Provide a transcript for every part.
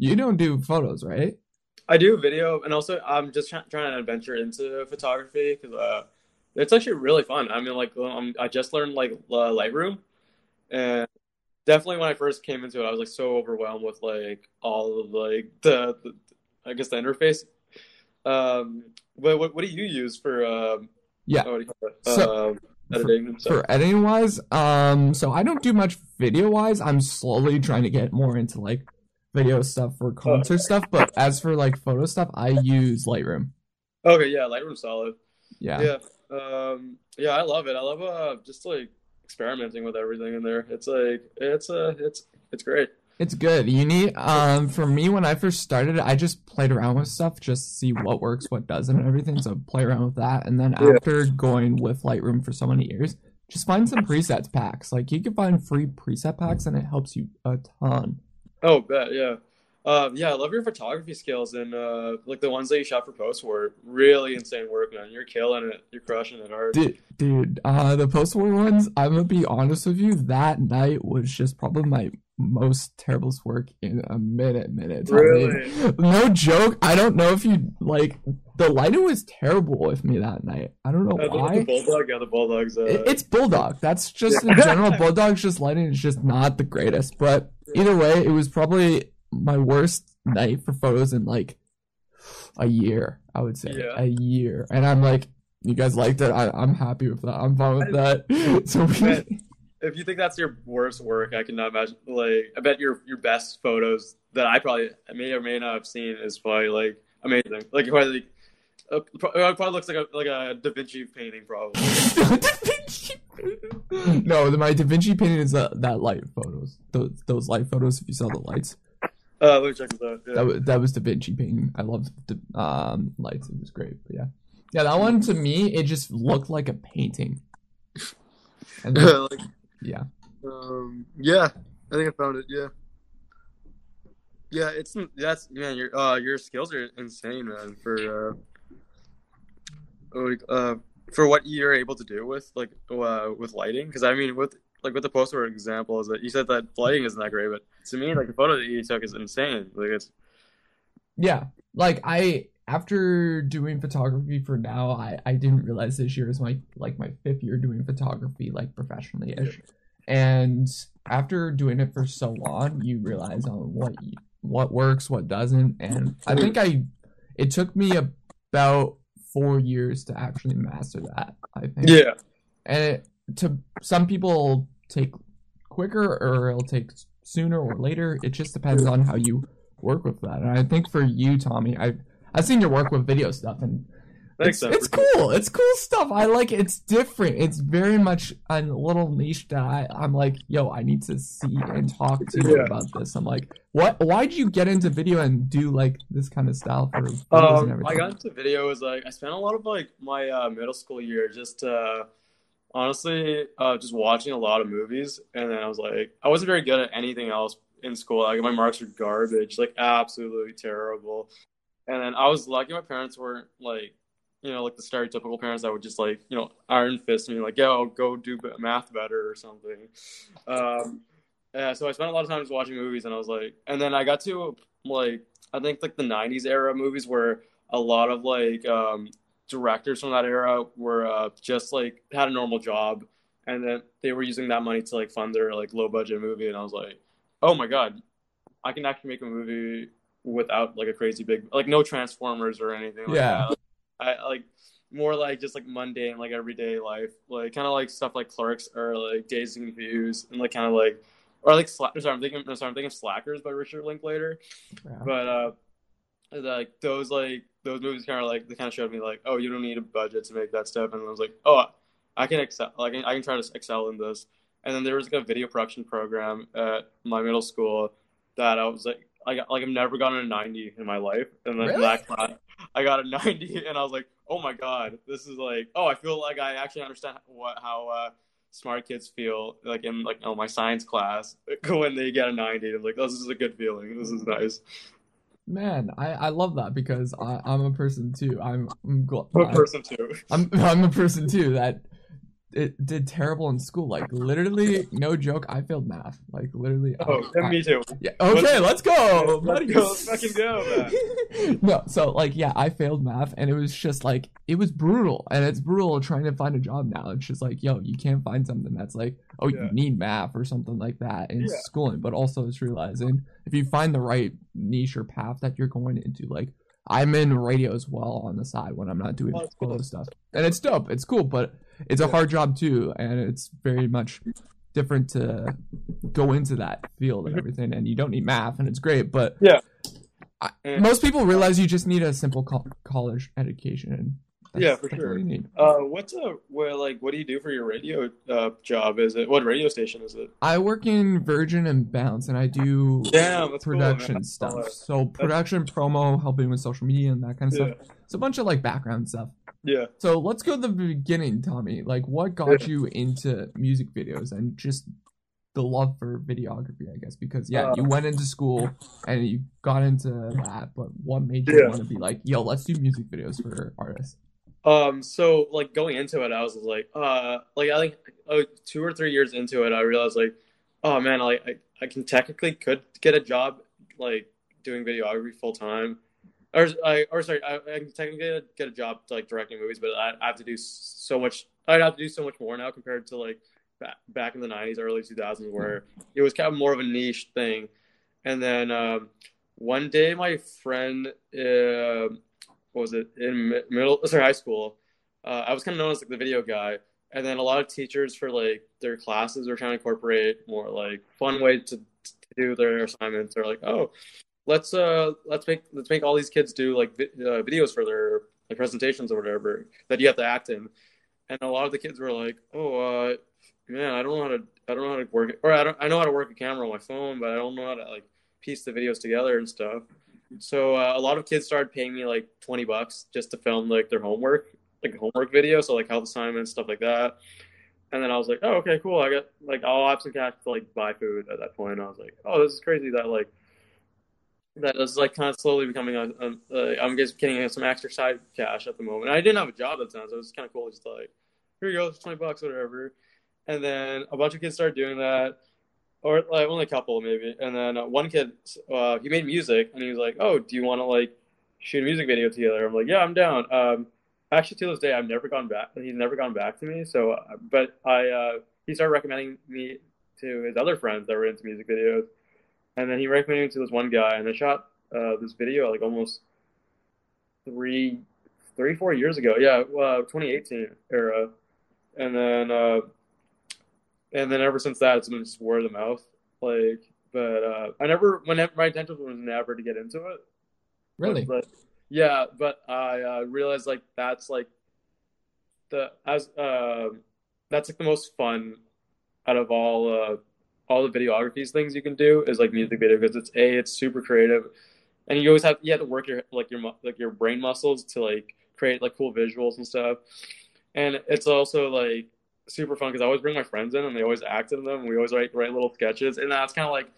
you don't do photos, right? I do video, and also I'm just try- trying to adventure into photography because uh, it's actually really fun. I mean, like um, I just learned like uh, Lightroom, and definitely when I first came into it, I was like so overwhelmed with like all of like the, the I guess the interface. Um, but what what do you use for um? Yeah. what do you call it? So- um, editing. stuff? For editing wise, um, so I don't do much video wise. I'm slowly trying to get more into like video stuff for concert stuff. But as for like photo stuff, I use Lightroom. Okay, yeah, Lightroom's solid. Yeah. Yeah. Um yeah, I love it. I love uh just like experimenting with everything in there. It's like it's uh it's it's great. It's good. You need um for me when I first started I just played around with stuff just to see what works, what doesn't and everything. So play around with that. And then Yeah. after going with Lightroom for so many years, just find some preset packs. Like you can find free preset packs and it helps you a ton. Oh, bet, yeah. Um yeah, I love your photography skills and uh like the ones that you shot for post were really insane work, man. You're killing it. You're crushing it hard. Dude, dude, uh the post war ones, I'm gonna be honest with you, that night was just probably my most terrible work in a minute, minute. Really? No joke. I don't know if you like the lighting was terrible with me that night. I don't know Uh, why. the bulldog, yeah, the bulldog's uh It- it's bulldog. That's just in general. Bulldog's just lighting is just not the greatest. But either way, it was probably my worst night for photos in like a year. I would say Yeah. a year. And I'm like, you guys liked it. I, I'm happy with that. I'm fine with that. So we, Man, if you think that's your worst work, I cannot imagine. Like, I bet your your best photos that I probably I may or may not have seen is probably like amazing. Like, probably, uh, it probably looks like a like a Da Vinci painting, probably. Da Vinci. no, the, my Da Vinci painting is that, that light photos. Those those light photos. If you saw the lights, Uh, let me check this out. Yeah. that was that was Da Vinci painting. I loved the um lights. It was great. But yeah, yeah, that one to me it just looked like a painting. And then- like, yeah, um, yeah, I think I found it. Yeah, yeah, it's that's man, your uh your skills are insane, man. For uh, uh, for what you're able to do with like uh with lighting, because I mean with like with the poster example is that you said that lighting isn't that great, but to me like the photo that you took is insane. Like it's yeah. Like I after doing photography for now, I I didn't realize this year is my like my fifth year doing photography like professionally ish. And after doing it for so long, you realize on what you, what works, what doesn't, and I think I it took me about four years to actually master that. I think. yeah, and it, to some people take quicker or it'll take sooner or later. It just depends on how you work with that. And i think for you tommy i've i've seen your work with video stuff and thanks. it's, it's cool. It's cool stuff. I like it. It's different. It's very much a little niche that I, i'm like yo i need to see and talk to you Yeah. about this. I'm like what why'd you get into video and do like this kind of style for videos and Um, everything? I got into video is like I spent a lot of like my uh, middle school year just uh, honestly uh, just watching a lot of movies, and then I was like I wasn't very good at anything else in school. Like my marks were garbage, like absolutely terrible. And then I was lucky my parents weren't like you know like the stereotypical parents that would just like you know iron fist me like yo go do math better or something. Um, yeah, so I spent a lot of time just watching movies, and I was like, and then I got to like I think like the '90s era movies where a lot of like um, directors from that era were uh, just like had a normal job, and then they were using that money to like fund their like low budget movie, and I was like, oh my god, I can actually make a movie without like a crazy big like no Transformers or anything like Yeah. that. I like more like just like mundane like everyday life, like kind of like stuff like Clerks or like Dazed and Confused, and like kind of like or like Sla- sorry, I'm thinking sorry, I'm thinking Slackers by Richard Linklater. Yeah. But uh, like those like those movies kind of like they kind of showed me like oh you don't need a budget to make that stuff, and I was like oh I can excel like I can try to excel in this. And then there was like a video production program at my middle school that I was like I got like I've never gotten a 90 in my life, and then Really? that class I got a 90, and I was like oh my god this is like oh I feel like I actually understand what how uh, smart kids feel like in like oh my science class when they get a 90 I'm like oh, this is a good feeling this is nice Man, I, I love that because I, I'm a person too. I'm I'm, gl- What I- person too I'm I'm a person too that it did terrible in school. Like literally, no joke, I failed math. Like literally. Oh, I, me too. Yeah. Okay, let's go. Let's go. Let's fucking go, no, so like yeah, I failed math, and it was just like it was brutal, and it's brutal trying to find a job now. It's just like yo, you can't find something that's like oh yeah. you need math or something like that in yeah. schooling, but also it's realizing if you find the right niche or path that you're going into, like I'm in radio as well on the side when I'm not doing oh, cool. stuff, and it's dope. It's cool, but it's a hard job too, and it's very much different to go into that field and mm-hmm. everything. And you don't need math, and it's great, but yeah, I, most people realize you just need a simple co- college education, that's, yeah, for sure. What uh, what's a where like what do you do for your radio uh, job? Is it what radio station is it? I work in Virgin and Bounce, and I do Damn, production cool, stuff. So production, that's... promo, helping with social media and that kind of yeah. stuff. It's a bunch of like background stuff. Yeah. So let's go to the beginning, Tommy. Like, what got yeah. you into music videos and just the love for videography, I guess? Because yeah, uh, you went into school and you got into that, but what made you yeah. want to be like, yo, let's do music videos for artists? Um, so like going into it, I was like, uh, like I think oh, two or three years into it, I realized like, oh man, like I, I can technically could get a job like doing videography full time, or I or sorry, I, I can technically get a job to, like directing movies, but I, I have to do so much. I'd have to do so much more now compared to like back, back in the '90s, early 2000s, where it was kind of more of a niche thing. And then um, one day, my friend. Uh, what was it? In middle sorry high school. Uh, i was kind of known as like the video guy. And then a lot of teachers for like their classes were trying to incorporate more like fun way to, to do their assignments. They're like oh let's uh let's make let's make all these kids do like vi- uh, videos for their like presentations or whatever that you have to act in. And a lot of the kids were like oh uh man i don't know how to i don't know how to work it or i don't i know how to work a camera on my phone but i don't know how to like piece the videos together and stuff so uh, a lot of kids started paying me like 20 bucks just to film like their homework, like homework video. So like health assignments, stuff like that. And then I was like, oh, okay, cool. I got like, I'll have some cash to like buy food at that point. I was like, oh, this is crazy that like, that is like kind of slowly becoming a, a, a I'm just getting some extra side cash at the moment. I didn't have a job at the time, so it was kind of cool just like, here you go, it's 20 bucks, whatever. And then a bunch of kids started doing that or like only a couple maybe. And then uh, one kid, uh, he made music, and he was like, "Oh, do you want to like shoot a music video together?" I'm like, "Yeah, I'm down." Um, actually, to this day, I've never gone back. He's never gone back to me. So, uh, but I uh, he started recommending me to his other friends that were into music videos, and then he recommended me to this one guy, and I shot uh, this video like almost three, three, four years ago. Yeah, uh, 2018 era, and then uh, and then ever since that, it's been just word of mouth. Like, but uh, I never, whenever my intention was never to get into it. Really? But, yeah, but I uh, realized like that's like the as uh, that's like the most fun out of all uh, all the videographies things you can do is like music video because it's a it's super creative and you always have you have to work your like your like your brain muscles to like create like cool visuals and stuff and it's also like super fun because I always bring my friends in and they always act in them. We always write write little sketches, and that's kind of like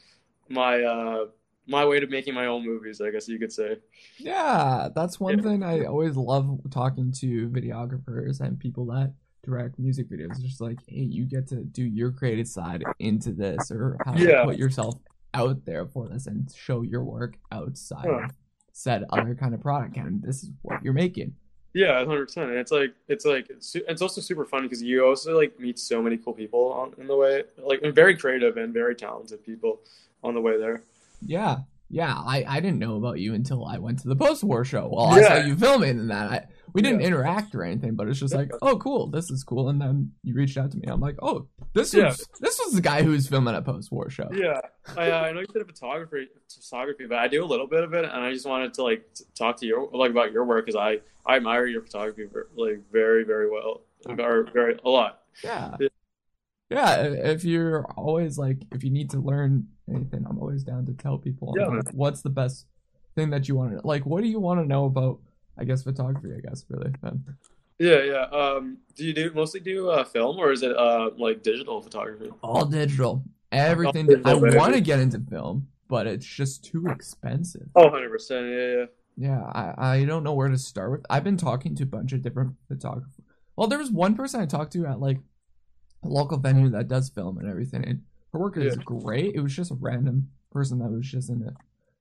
my uh, my way to making my own movies, I guess you could say. Yeah, that's one yeah. thing I always love talking to videographers and people that direct music videos. It's just like, hey, you get to do your creative side into this, or how yeah. to put yourself out there for this and show your work outside huh. of said other kind of product. And this is what you're making. Yeah, hundred percent. And it's like it's like it's, it's also super fun because you also like meet so many cool people on in the way, like very creative and very talented people on the way there. Yeah, yeah. I I didn't know about you until I went to the post war show. Well, yeah. I saw you filming and that. I, we didn't yeah. interact or anything, but it's just like, oh, cool, this is cool. And then you reached out to me. I'm like, oh, this yeah. was this was the guy who was filming a post war show. Yeah, I, uh, I know you did a photography, photography, but I do a little bit of it, and I just wanted to like talk to you like about your work because I I admire your photography like very very well, or very a lot. Yeah. Yeah, if you're always like, if you need to learn anything, I'm always down to tell people. Yeah, like, what's the best thing that you want to like? What do you want to know about I guess photography. I guess really. Then. Yeah, yeah. Um, do you do mostly do uh, film or is it uh, like digital photography? All digital. Everything. All digital, I want to get into film, but it's just too expensive. Oh, 100 percent. Yeah, yeah. Yeah, I, I don't know where to start with. I've been talking to a bunch of different photographers. Well, there was one person I talked to at like a local venue that does film and everything. And her work is Yeah. great. It was just a random person that was just in a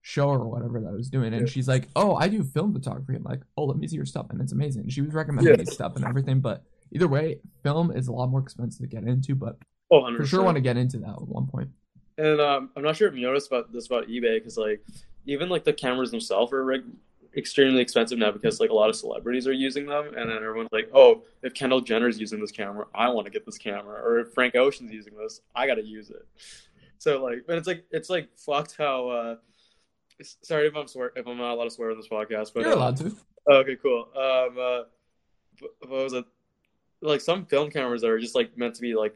show or whatever that I was doing. And Yeah. she's like, Oh, I do film photography. I'm like, Oh, let me see your stuff. And it's amazing. She was recommending Yeah. me stuff and everything. But either way, film is a lot more expensive to get into. But Oh, 100%. for sure want to get into that at one point. And um, I'm not sure if you noticed about this about eBay because like even like the cameras themselves are like, extremely expensive now because like a lot of celebrities are using them, and then everyone's like, oh, if Kendall Jenner's using this camera, I want to get this camera, or if Frank Ocean's using this, I got to use it. So like, but it's like it's like fucked how. uh Sorry if I'm swear if I'm not allowed to swear on this podcast, but You're uh, allowed to. Okay, cool. Um, uh, what was it? Like some film cameras that are just like meant to be like,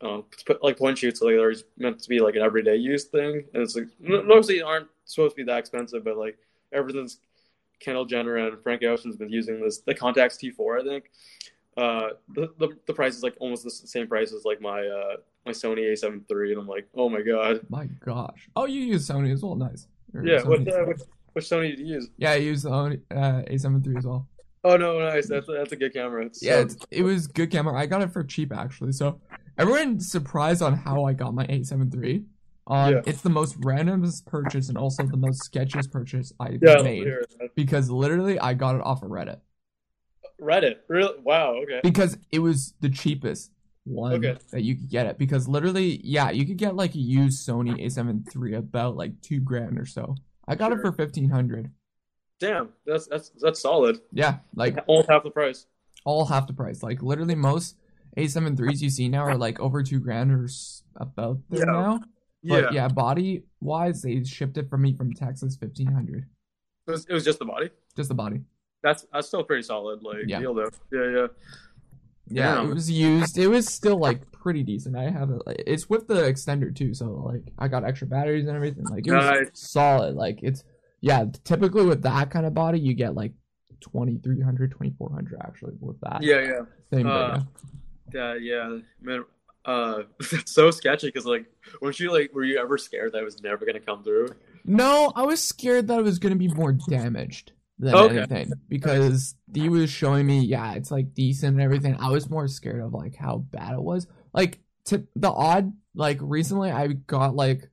uh, like point shoots, like they're meant to be like an everyday use thing, and it's like n- mostly aren't supposed to be that expensive, but like ever since Kendall Jenner and Frank Ocean's been using this, the Contax T4, I think, uh, the, the the price is like almost the same price as like my uh my Sony A7 III, and I'm like, oh my god, My gosh. Oh, you use Sony as well. Nice. Yeah. What uh, which, which Sony did you use? Yeah, I use the uh, A7 III as well. Oh no, nice. That's that's a good camera. It's Yeah, so- it's, it was good camera. I got it for cheap actually. So everyone's surprised on how I got my A7 III. Um, Yeah. It's the most randomest purchase and also the most sketchiest purchase I've yeah. I love to made because literally I got it off of Reddit Reddit. Really? Wow. Okay. because it was the cheapest one Okay. that you could get it because literally yeah you could get like a used Sony A7 III about like two grand or so. I got it for fifteen hundred. Damn. That's that's that's solid. Yeah, like all half the price. all half the price. Like literally most A7 threes you see now are like over two grand or about there Yeah. now. Yeah. But yeah, body wise, they shipped it from me from Texas, fifteen hundred. It was, it was just the body. Just the body. That's that's still pretty solid. Like Yeah. deal though. Yeah. Yeah. Yeah, it was used. It was still like pretty decent. I have it. Like, it's with the extender too, so like I got extra batteries and everything. Like it was Nice. solid. Like it's yeah. Typically with that kind of body, you get like 2300 2400 actually with that Yeah. Yeah. thing. but Uh, Yeah. Yeah. Man. Uh, that's so sketchy because like, weren't you like, were you ever scared that it was never gonna come through? No, I was scared that it was gonna be more damaged than Okay. anything because he was showing me, yeah, it's like decent and everything. I was more scared of like how bad it was. Like tip the odd like recently I got like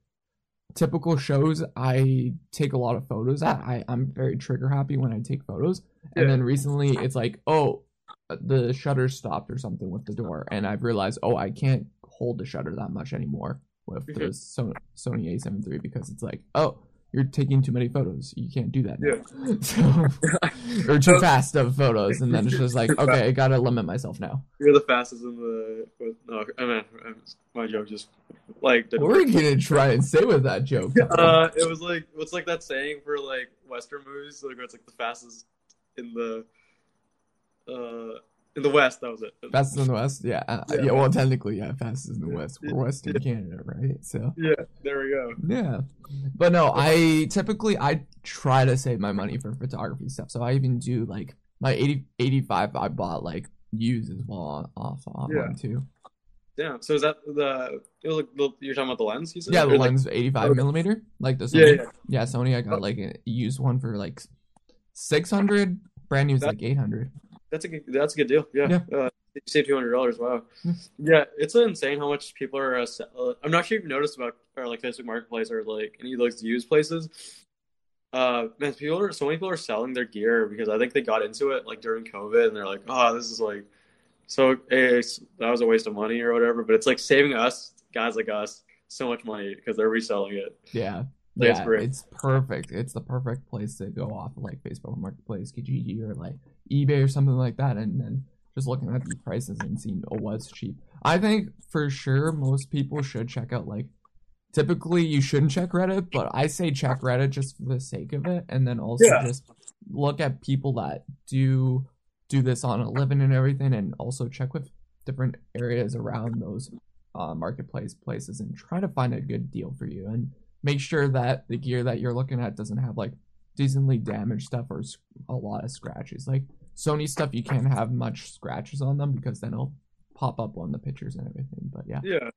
typical shows I take a lot of photos at. I I'm very trigger happy when I take photos, and then recently it's like oh the shutter stopped or something with the door, and I've realized oh I can't hold the shutter that much anymore with the Mhm. Sony A7 III because it's like oh you're taking too many photos. You can't do that. Now. So, or too fast of photos, and then it's just like, okay, I gotta limit myself now. You're the fastest in the. No, I mean, my joke just like. didn't What are you gonna try and say with that joke? Uh, it was like what's like that saying for like Western movies, like where it's like the fastest in the uh in the West. That was it. Fastest in the West, yeah, uh, Yeah. yeah. Well, technically, yeah, fastest in the Yeah. West. We're Western Canada, right? So Yeah, there we go. yeah, but no, I typically I try to save my money for photography stuff. So I even do like my 80, 85 I bought like used as well off online too. Damn. So is that the, like the you're talking about the lens? You said? Yeah, the Or, like- lens 85 millimeter, like the Yeah, Sony. yeah. Yeah, Sony. I got Oh. like a used one for like six hundred. Brand new is like eight hundred. That's a good, that's a good deal. Yeah. Uh, you save two hundred dollars. Wow. Hmm. Yeah, it's insane how much people are. Uh, se- uh, I'm not sure if you've noticed about or like Facebook Marketplace or like any of those used places. Uh, man, people are so many people are selling their gear because I think they got into it like during COVID and they're like, oh, this is like so eh, that was a waste of money or whatever. But it's like saving us guys like us so much money because they're reselling it. Yeah, Like, it's yeah, great. it's perfect. It's the perfect place to go off of like Facebook Marketplace, Kijiji, or like eBay or something like that, and then just looking at the prices and seeing oh what's cheap. I think for sure most people should check out like. Typically, you shouldn't check Reddit, but I say check Reddit just for the sake of it, and then also Yeah. just look at people that do do this on a living and everything, and also check with different areas around those uh, marketplace places and try to find a good deal for you and make sure that the gear that you're looking at doesn't have like decently damaged stuff or a lot of scratches. Like Sony stuff, you can't have much scratches on them because then it'll pop up on the pictures and everything. But yeah, Yeah,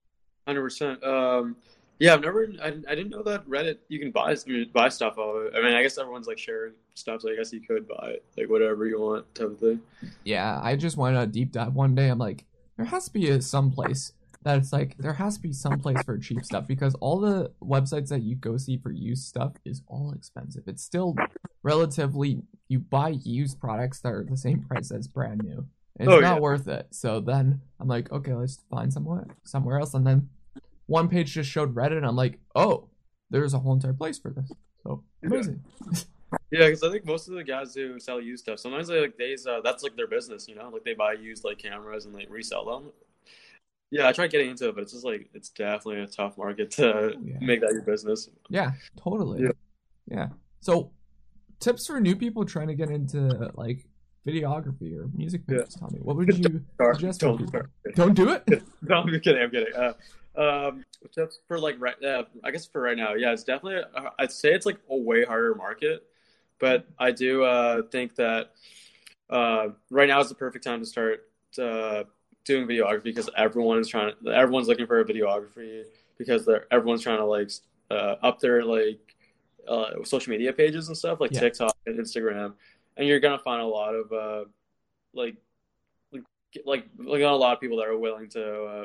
hundred percent. Um, yeah, I've never. I, I didn't know that Reddit you can buy I mean, buy stuff off it. I mean, I guess everyone's like sharing stuff, so I guess you could buy it, like whatever you want, type of thing. yeah. I just went on a deep dive one day. I'm like, there has to be a, some place that it's like there has to be some place for cheap stuff because all the websites that you go see for used stuff is all expensive. It's still relatively you buy used products that are the same price as brand new. It's Oh, not yeah. worth it. So then I'm like, okay, let's find somewhere somewhere else. And then one page just showed Reddit. And I'm like, oh, there's a whole entire place for this. So amazing. Yeah, because I think most of the guys who sell used stuff, sometimes they like they uh, that's like their business, you know, like they buy used like cameras and like resell them. Yeah, I tried getting into it, but it's just like it's definitely a tough market to Yeah. make that your business. Yeah, totally. Yeah. Yeah. So, tips for new people trying to get into like videography or music Yeah. videos. Tell me, what would you Start- suggest don't. Don't do it. No, I'm kidding. I'm kidding. Uh, um, tips for like right, uh, I guess for right now, yeah, it's definitely. Uh, I'd say it's like a way harder market, but I do uh, think that uh, right now is the perfect time to start uh, doing videography because everyone is trying. Everyone's looking for a videography because they're everyone's trying to like uh, up their like uh, social media pages and stuff like Yeah. TikTok and Instagram, and you're gonna find a lot of uh, like like like not a lot of people that are willing to, uh,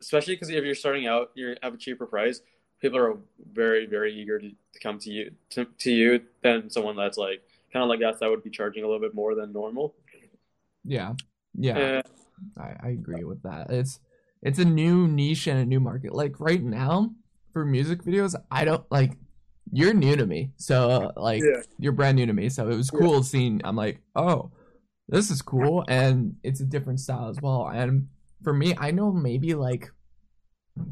especially because if you're starting out, you have a cheaper price. People are very very eager to, to come to you to, to you than someone that's like kind of like us that would be charging a little bit more than normal. Yeah. Yeah. I, I agree with that. It's it's a new niche and a new market. Like right now for music videos, I don't like you're new to me. So like Yeah. you're brand new to me. So it was Yeah. cool seeing I'm like, "Oh, this is cool and it's a different style as well." And for me, I know maybe like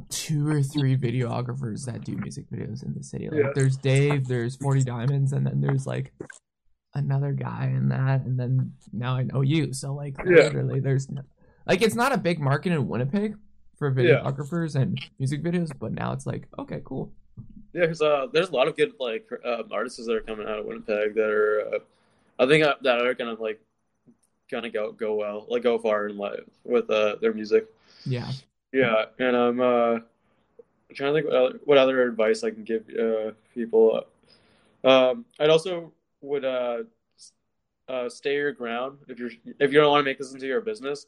two or three videographers that do music videos in the city. Like Yeah. there's Dave, there's 40 Diamonds and then there's like another guy in that and then now I know you. So like Yeah. literally there's no, like it's not a big market in Winnipeg for Yeah. videographers and music videos, but now it's like, okay, cool. Yeah, because uh, there's a lot of good like uh, artists that are coming out of Winnipeg that are, uh, I think uh, that are gonna like, gonna go go well, like go far in life with uh, their music. Yeah. Yeah, and I'm uh, trying to think what other, what other advice I can give uh, people. Um, I'd also would uh, uh, stay your ground if you're if you don't want to make this into your business.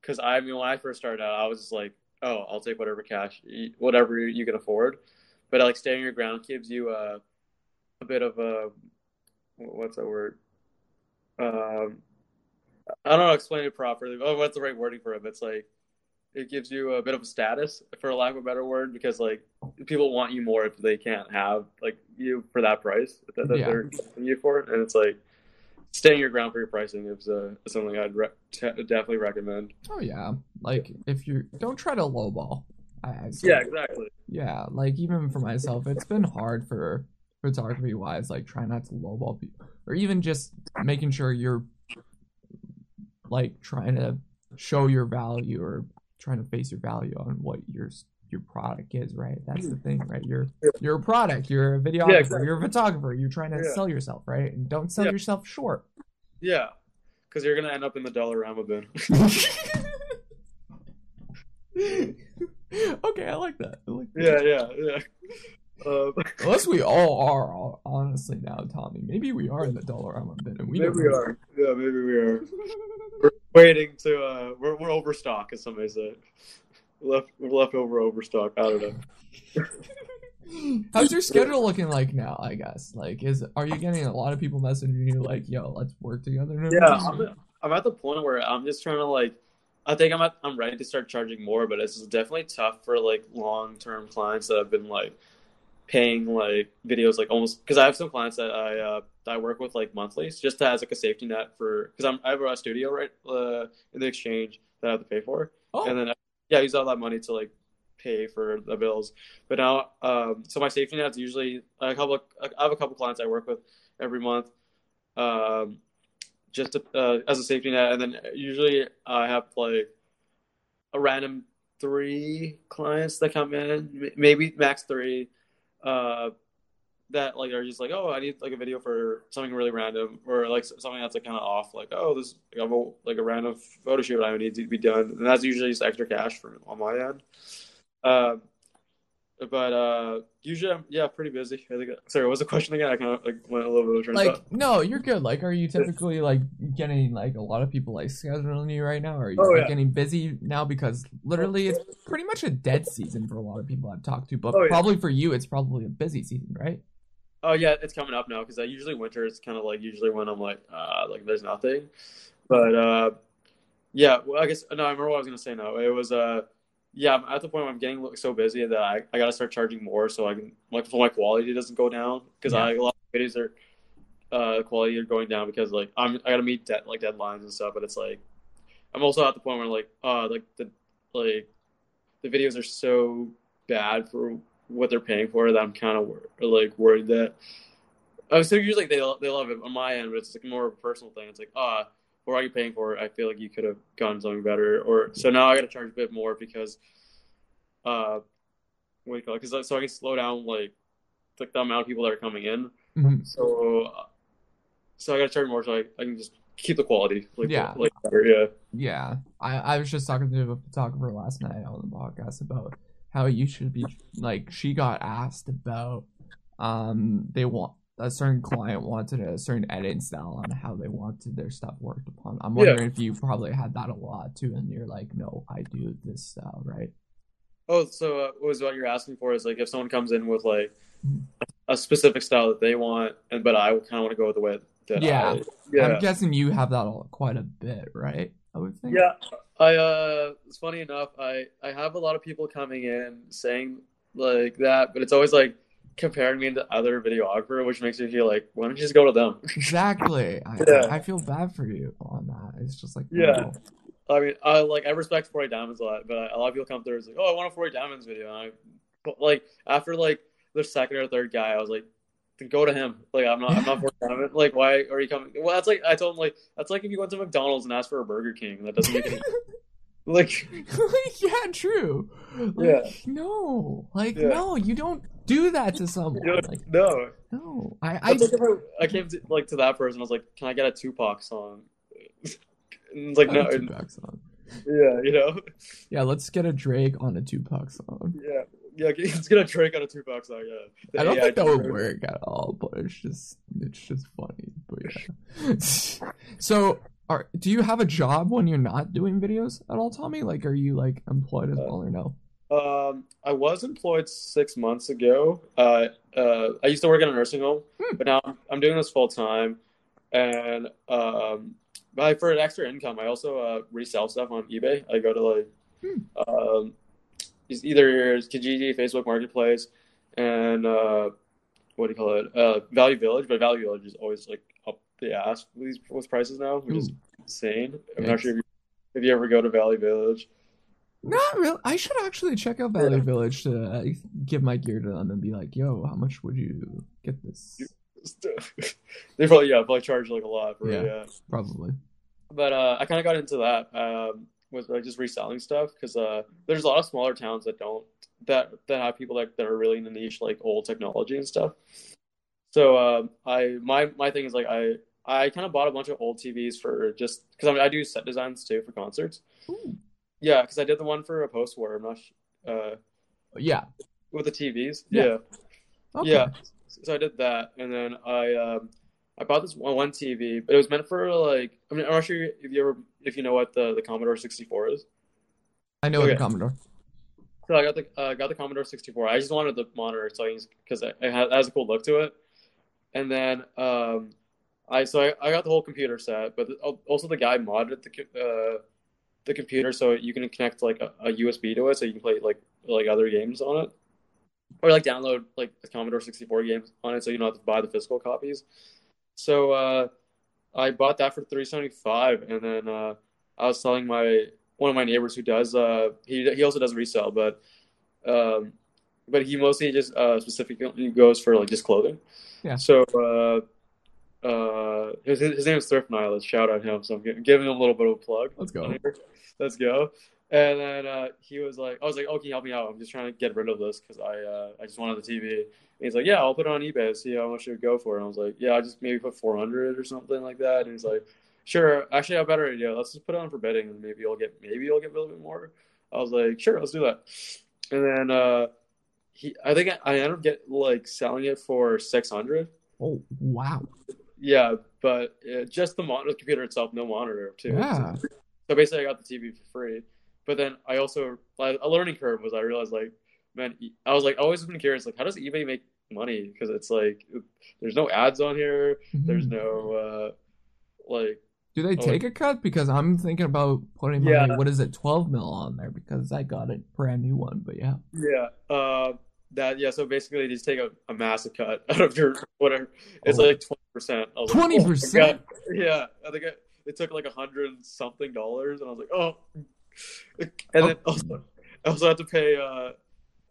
Because I mean, when I first started out, I was just like, oh, I'll take whatever cash, whatever you can afford. But like staying your ground gives you uh, a bit of a what's that word? Um, I don't know. Explain it properly. Oh, what's the right wording for it? It's like it gives you a bit of a status, for lack of a better word, because like people want you more if they can't have like you for that price that, that Yeah. they're getting you for, and it's like staying your ground for your pricing is uh, something I'd re- t- definitely recommend. Oh yeah. Like if you don't try to lowball. I. Yeah, exactly. yeah like even for myself it's been hard for photography wise like try not to lowball people or even just making sure you're like trying to show your value or trying to base your value on what your your product is right that's the mm-hmm. thing right you're Yeah. you're a product you're a videographer exactly. you're a photographer you're trying to Yeah. sell yourself right and don't sell Yeah. yourself short Yeah, because you're gonna end up in the Dollarama bin. okay i like that, I like that. yeah, yeah, yeah. Um, Unless we all are, honestly, now, Tommy. Maybe we are in the Dollarama bin, and we maybe we are. Yeah, maybe we are. We're waiting to. Uh, we're we're overstock, as somebody said. We're left we're left over overstock. I don't know. How's your schedule looking like now? I guess like is are you getting a lot of people messaging you like, "Yo, let's work together"? Yeah. I'm, I'm at the point where I'm just trying to like. I think I'm at, I'm ready to start charging more, but it's definitely tough for like long term clients that have been like paying like videos like almost because I have some clients that I uh, that I work with like monthly just as like a safety net for because I'm I have a studio right uh, in the exchange that I have to pay for, Oh, and then yeah, I use all that money to like pay for the bills. But now, um, so my safety net's usually a couple. I have a couple clients I work with every month, um, just to, uh, as a safety net, and then usually I have like a random three clients that come in, maybe max three, uh, that like are just like, oh, I need like a video for something really random, or like something that's like kind of off, like oh, this I have a, like a random photo shoot that I need to be done, and that's usually just extra cash for on my end. Um, but uh, usually I'm yeah pretty busy. I think. Sorry, what was the question again? I kind of like went a little bit train Like, no, you're good. Like, are you typically like getting like a lot of people like scheduling you right now? Or are you Oh, like yeah. getting busy now? Because literally, it's pretty much a dead season for a lot of people I've talked to. But Oh, yeah. probably for you, it's probably a busy season, right? Oh yeah, it's coming up now because uh, usually winter is kind of like usually when I'm like uh like there's nothing, but uh yeah, well I guess no I remember what I was gonna say now. It was uh yeah I'm at the point where I'm getting so busy that I, I gotta start charging more so I can like so my quality doesn't go down because Yeah. I a lot of videos are uh quality are going down because like I'm I gotta meet dead like deadlines and stuff, but it's like I'm also at the point where like uh like the like the videos are so bad for what they're paying for that I'm kind of like worried that. I was so usually like, they they love it on my end, but it's like more of a personal thing. It's like ah, what are you paying for? it? I feel like you could have gotten something better, or so now I got to charge a bit more because uh, what do you call it? Because so I can slow down like like the amount of people that are coming in. Mhm. So uh, so I got to charge more so I, I can just keep the quality like Yeah. like better. Yeah. Yeah, I, I was just talking to a photographer last night on the podcast about how you should be like she got asked about um they want a certain client wanted a certain editing style on how they wanted their stuff worked upon. I'm Yeah. wondering if you probably had that a lot too, and you're like, no, I do this style, right? Oh, so uh, was what you're asking for is like if someone comes in with like Mhm. a specific style that they want, and but I kind of want to go with the way that Yeah. I, yeah, I'm guessing you have that all, quite a bit, right? I would think. yeah. I uh, it's funny enough. I I have a lot of people coming in saying like that, but it's always like comparing me to other videographer, which makes me feel like why don't you just go to them? Exactly. I, Yeah. I feel bad for you on that. It's just like Yeah. no. I mean, I like I respect 40 Diamonds a lot, but a lot of people come through and like, oh, I want a 40 Diamonds video. And I, but like after like the second or third guy, I was like, go to him. Like I'm not, I'm not 40 Diamond. Like why are you coming? Well, that's like I told him like that's like if you went to McDonald's and asked for a Burger King. That doesn't make any like yeah, true. Like, Yeah. No, like Yeah. no, you don't do that to someone. you know, Like no. no, I, I like I, I came to like to that person. I was like, can I get a Tupac song? It's like no, a Tupac song. yeah, you know, Yeah, let's get a Drake on a Tupac song. yeah, yeah. It's gonna Drake on a Tupac song. Yeah, I don't Yeah, think that would work at all, but it's just it's just funny. But yeah. so, are do you have a job when you're not doing videos at all, Tommy? Like, are you like employed as Uh, well or no? Um, I was employed six months ago. Uh, uh, I used to work in a nursing home, Hmm. but now I'm, I'm doing this full time. And um, for an extra income, I also uh, resell stuff on eBay. I go to like Hmm. um, either Kijiji, Facebook Marketplace, and uh, what do you call it? Uh, Value Village. But Value Village is always like up the ass with these with prices now, which is insane. I'm Yes. not sure if you, if you ever go to Value Village. Not really. I should actually check out Value Village to uh, give my gear to them and be like, "Yo, how much would you get this?" they probably yeah probably charge like a lot for Yeah. yeah. Probably. But uh, I kind of got into that um, with like just reselling stuff because uh, there's a lot of smaller towns that don't that that have people that, that are really in the niche like old technology and stuff. So um, I my my thing is like I I kind of bought a bunch of old TVs for just because I, mean, I do set designs too for concerts. Ooh. Yeah, because I did the one for a post war. I'm not sh- uh, Yeah. with the TVs. Yeah. yeah. Okay. Yeah. So I did that, and then I um, I bought this one, one TV, but it was meant for like I mean I'm not sure if you ever if you know what the, the Commodore 64 is. I know Okay. the Commodore. So I got the uh, got the Commodore 64. I just wanted the monitor so because it it has a cool look to it. And then um, I so I, I got the whole computer set, but also the guy modded the uh, the computer so you can connect like a, a USB to it, so you can play like like other games on it, or like download like Commodore 64 games on it, so you don't have to buy the physical copies. So uh, I bought that for 375, and then uh, I was telling my one of my neighbors who does uh, he he also does resell, but um, but he mostly just uh, specifically goes for like just clothing. Yeah. So uh, uh, his his name is Thrift Nihilist. Shout out him. So I'm giving him a little bit of a plug. Let's go. Let's go. And then uh, he was like, I was like, oh, can you help me out? I'm just trying to get rid of this because I uh, I just wanted the TV. And he's like, yeah, I'll put it on eBay see how much it would go for. And I was like, yeah, I'll just maybe put 400 or something like that. And he's like, sure. Actually, I have a better idea. Let's just put it on for bidding and maybe you'll get maybe you'll get a little bit more. I was like, sure, let's do that. And then uh, he I think I, I ended up get like selling it for six hundred. Oh wow. Yeah, but uh, just the monitor, the computer itself, no monitor too. Yeah. So, so basically, I got the TV for free. But then I also like, a learning curve was I realized like, man, I was like always been curious like how does eBay make money? Because it's like there's no ads on here. There's Mhm. no uh like Do they Oh. take a cut? Because I'm thinking about putting my Yeah. what is it, 12 mil on there because I got a brand new one. But yeah. yeah uh that yeah. So basically, they just take a, a massive cut out of your whatever. It's Oh. like twenty percent. 20%? Yeah, I think it, it took like a hundred something dollars, and I was like, oh. And then Oh. also, I also had to pay uh,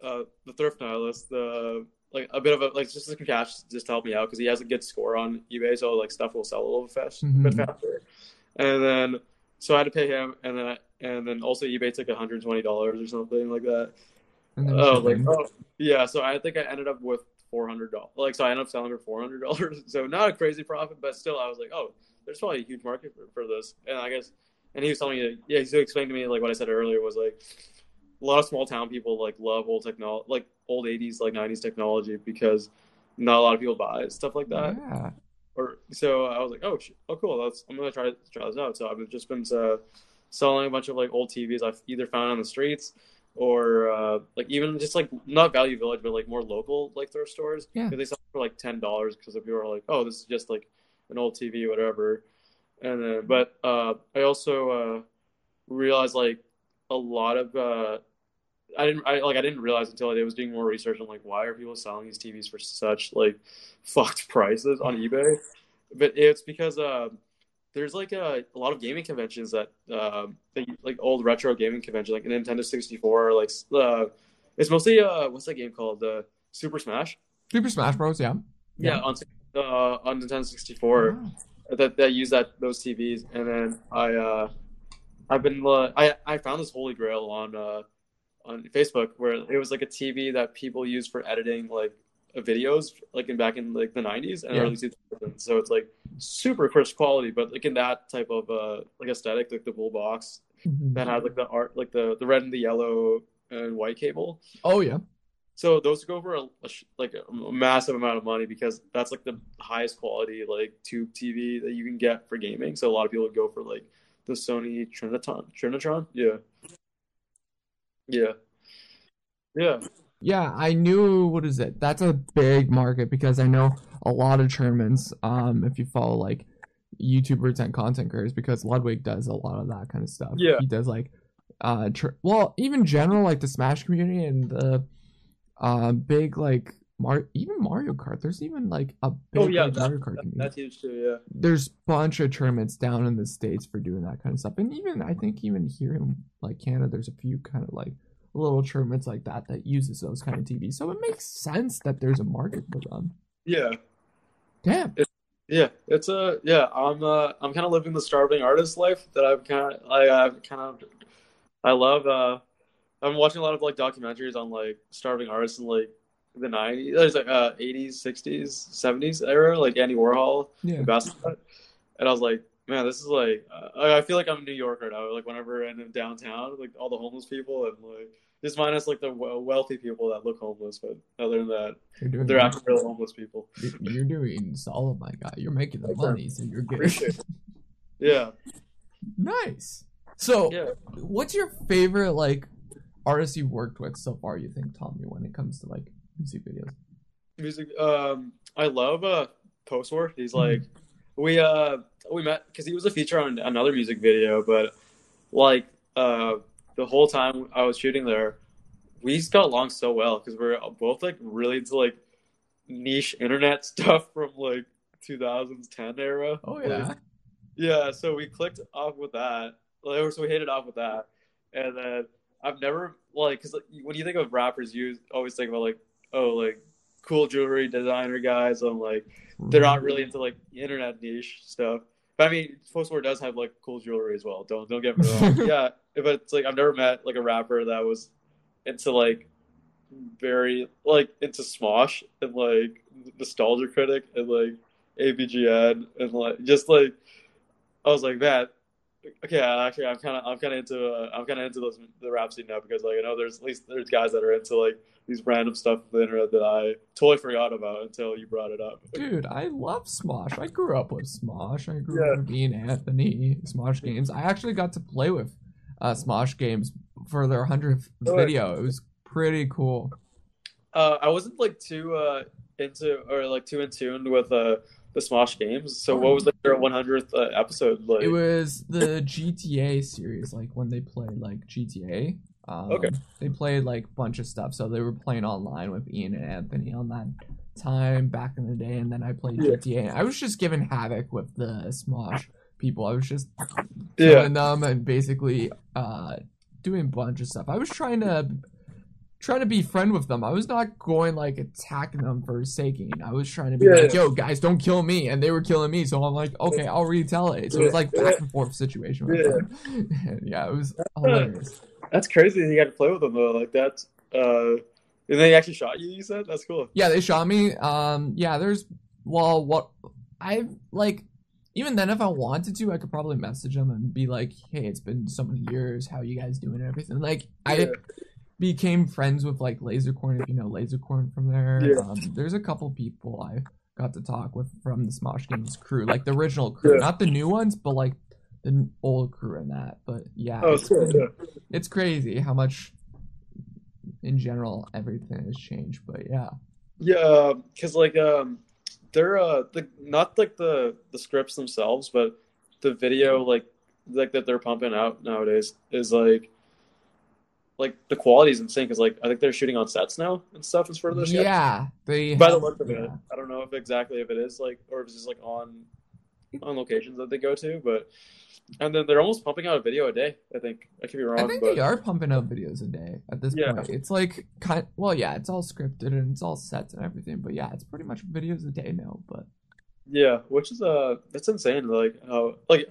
uh, the thrift nihilist the like a bit of a like just some cash just to help me out because he has a good score on eBay, so like stuff will sell a little fast, Mhm. bit faster. And then so I had to pay him, and then I, and then also eBay took one hundred twenty dollars or something like that. And then Oh, like oh yeah. So I think I ended up with four hundred dollars. Like so, I ended up selling for four hundred dollars. So not a crazy profit, but still, I was like, oh, there's probably a huge market for, for this. And I guess, and he was telling me, yeah, he explained to me like what I said earlier was like a lot of small town people like love old technology, like old '80s, like '90s technology because not a lot of people buy stuff like that. yeah. Or so I was like, oh, sh- oh, cool. That's I'm gonna try try this out. So I've just been uh, selling a bunch of like old TVs I've either found on the streets or uh, like even just like not Value Village, but like more local like thrift stores. Yeah. they sell for like ten dollars because people are like, oh, this is just like an old TV, whatever. And then, but uh, I also uh, realized like a lot of uh, I didn't I like I didn't realize until I was doing more research on like why are people selling these TVs for such like fucked prices on eBay? But it's because uh, there's like a, a lot of gaming conventions that um they, like old retro gaming conventions like Nintendo 64 like uh, it's mostly uh what's that game called the uh, Super Smash Super Smash Bros. Yeah. yeah, on uh, on Nintendo 64 Wow. that that use that those TVs, and then I uh, I've been uh, I I found this holy grail on uh, on Facebook where it was like a TV that people use for editing like videos like in back in like the 90s and Yeah. early 2000s. So it's like super crisp quality, but like in that type of uh like aesthetic, like the blue box Mhm. that had like the art, like the the red and the yellow and white cable. Oh yeah. So those go for a, a like a massive amount of money because that's like the highest quality like tube TV that you can get for gaming. So a lot of people would go for like the Sony Trinitron. Trinitron, yeah, yeah, yeah, Yeah, I knew what is it? That's a big market because I know a lot of tournaments. Um, if you follow like YouTubers and content creators, because Ludwig does a lot of that kind of stuff. Yeah. he does like, uh, tr- well, even general like the Smash community and the, uh, big like Mar even Mario Kart. There's even like a big Oh, yeah, that- Mario Kart community. that's huge too. Yeah, There's bunch of tournaments down in the states for doing that kind of stuff, and even I think even here in like Canada, there's a few kind of like little tournaments like that that uses those kind of TVs. So it makes sense that there's a market for them. yeah, Damn. yeah. It's a yeah. I'm uh I'm kind of living the starving artist life that I've kind of I I've kind of I love. uh I'm watching a lot of like documentaries on like starving artists in like the 90s, there's like uh 80s, 60s, 70s era, like Andy Warhol. Yeah. Basquiat. And I was like, man, this is like, uh, I feel like I'm a New Yorker now. Like whenever I'm in downtown, like all the homeless people and like just minus like the wealthy people that look homeless, but other than that, doing they're actually real homeless people. you're- you're doing solid, my guy. You're making the money, so you're good. Appreciate Yeah, nice. So, yeah. what's your favorite like artist you've worked with so far? You think, Tommy, when it comes to like music videos? Music. Um, I love uh Post War. He's Mm-hmm. Like, we uh we met because he was a feature on another music video, but like uh the whole time I was shooting there, we just got along so well because we're both like really into like niche internet stuff from like 2010 era. Oh Like, yeah. yeah, so we clicked off with that. Like, so we hit it off with that, and then I've never like because like, when you think of rappers, you always think about like oh like cool jewelry designer guys. I'm like mm-hmm. they're not really into like internet niche stuff. But I mean, Post War does have like cool jewelry as well. Don't don't get me wrong. yeah, but it's like I've never met like a rapper that was into like very like into Smosh and like Nostalgia Critic and like AVGN and like just like I was like man, okay, actually, I'm kind of I'm kind of into uh, I'm kind of into those the rap scene now because like I know there's at least there's guys that are into like these random stuff on the internet that I totally forgot about until you brought it up. Dude, I love Smosh. I grew up with Smosh. I grew Yeah. up with Anthony Smosh games. I actually got to play with uh, Smosh games for their hundredth Oh, video. It was pretty cool. Uh, I wasn't like too uh, into or like too in tune with uh, the Smosh games. So what was like their 100th uh, episode like? It was the GTA series, like when they played like GTA. Um, Okay. They played like a bunch of stuff. So they were playing online with Ian and Anthony on that time back in the day, and then I played Yeah. GTA. I was just giving havoc with the Smosh people. I was just yeah, them and basically uh, doing a bunch of stuff. I was trying to trying to be friend with them. I was not going like attacking them for saking. I was trying to be Yeah. like, "Yo, guys, don't kill me," and they were killing me. So I'm like, "Okay, I'll retaliate." So it was like back and forth situation. Yeah. Yeah, it was hilarious. that's crazy. that You got to play with them though. Like that's Uh, and they actually shot you. You said that's cool. Yeah, they shot me. Um, yeah, there's well, what I like. Even then, if I wanted to, I could probably message them and be like, "Hey, it's been so many years. How you guys doing and everything?" Like, I Yeah. Became friends with like Lasercorn. If you know Lasercorn from there, Yeah. um, there's a couple people I got to talk with from the Smosh Games crew, like the original crew, Yeah. not the new ones, but like the old crew and that. But yeah, Oh, it's. Yeah. it's crazy how much, in general, everything has changed. But yeah. Yeah, because like um, they're uh the not like the the scripts themselves, but the video like like that they're pumping out nowadays is like like the quality is insane. Because like I think they're shooting on sets now and stuff as for this. yet. Yeah, they. By the look of it. I don't know if exactly if it is like or if it's just like on on locations that they go to, but and then they're almost pumping out a video a day. I think I could be wrong, I think but they are pumping out videos a day at this Yeah. point. It's like kind. Well, yeah, it's all scripted and it's all sets and everything. But yeah, it's pretty much videos a day now. But Yeah, which is uh that's insane. Like how like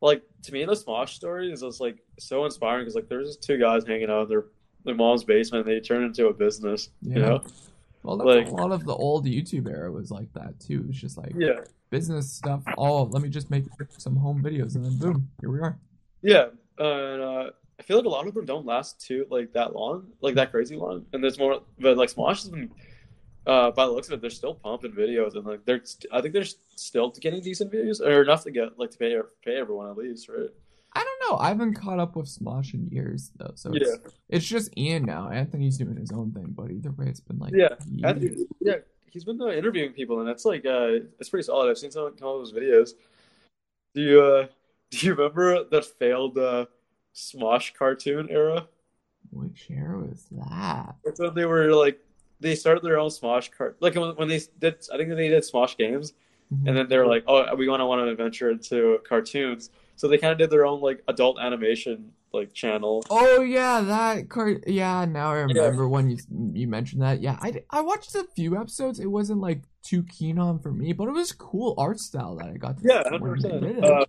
like to me the Smosh story is just like so inspiring because like there's just two guys hanging out in their their mom's basement and they turn into a business. yeah, You know? well, that's like- a lot of the old YouTube era was like that too. It's just like Yeah. business stuff. Oh, let me just make some home videos and then boom, here we are. Yeah. And uh I feel like a lot of them don't last too like that long, like that crazy long. And there's more but like Smosh has been uh by the looks of it, they're still pumping videos and like they're st- I think they're still getting decent views or enough to get like to pay pay everyone at least, right? I don't know. I haven't caught up with Smosh in years though, so it's, it's just Ian now. Anthony's doing his own thing, but either way, it's been like Yeah, think, yeah, he's been uh, interviewing people, and that's like uh, it's pretty solid. I've seen some, of his videos. Do you uh, do you remember that failed uh, Smosh cartoon era? Which era was that? It's when they were like they started their own Smosh cart, like when, when they did. I think they did Smosh games, and then they were like, "Oh, we want to want to venture into cartoons." So they kind of did their own like adult animation like channel. Oh yeah, that cart. Yeah, now I remember when you you mentioned that. Yeah, I, I watched a few episodes. It wasn't like too keen on for me, but it was cool art style that I got. To Yeah, hundred percent. Uh,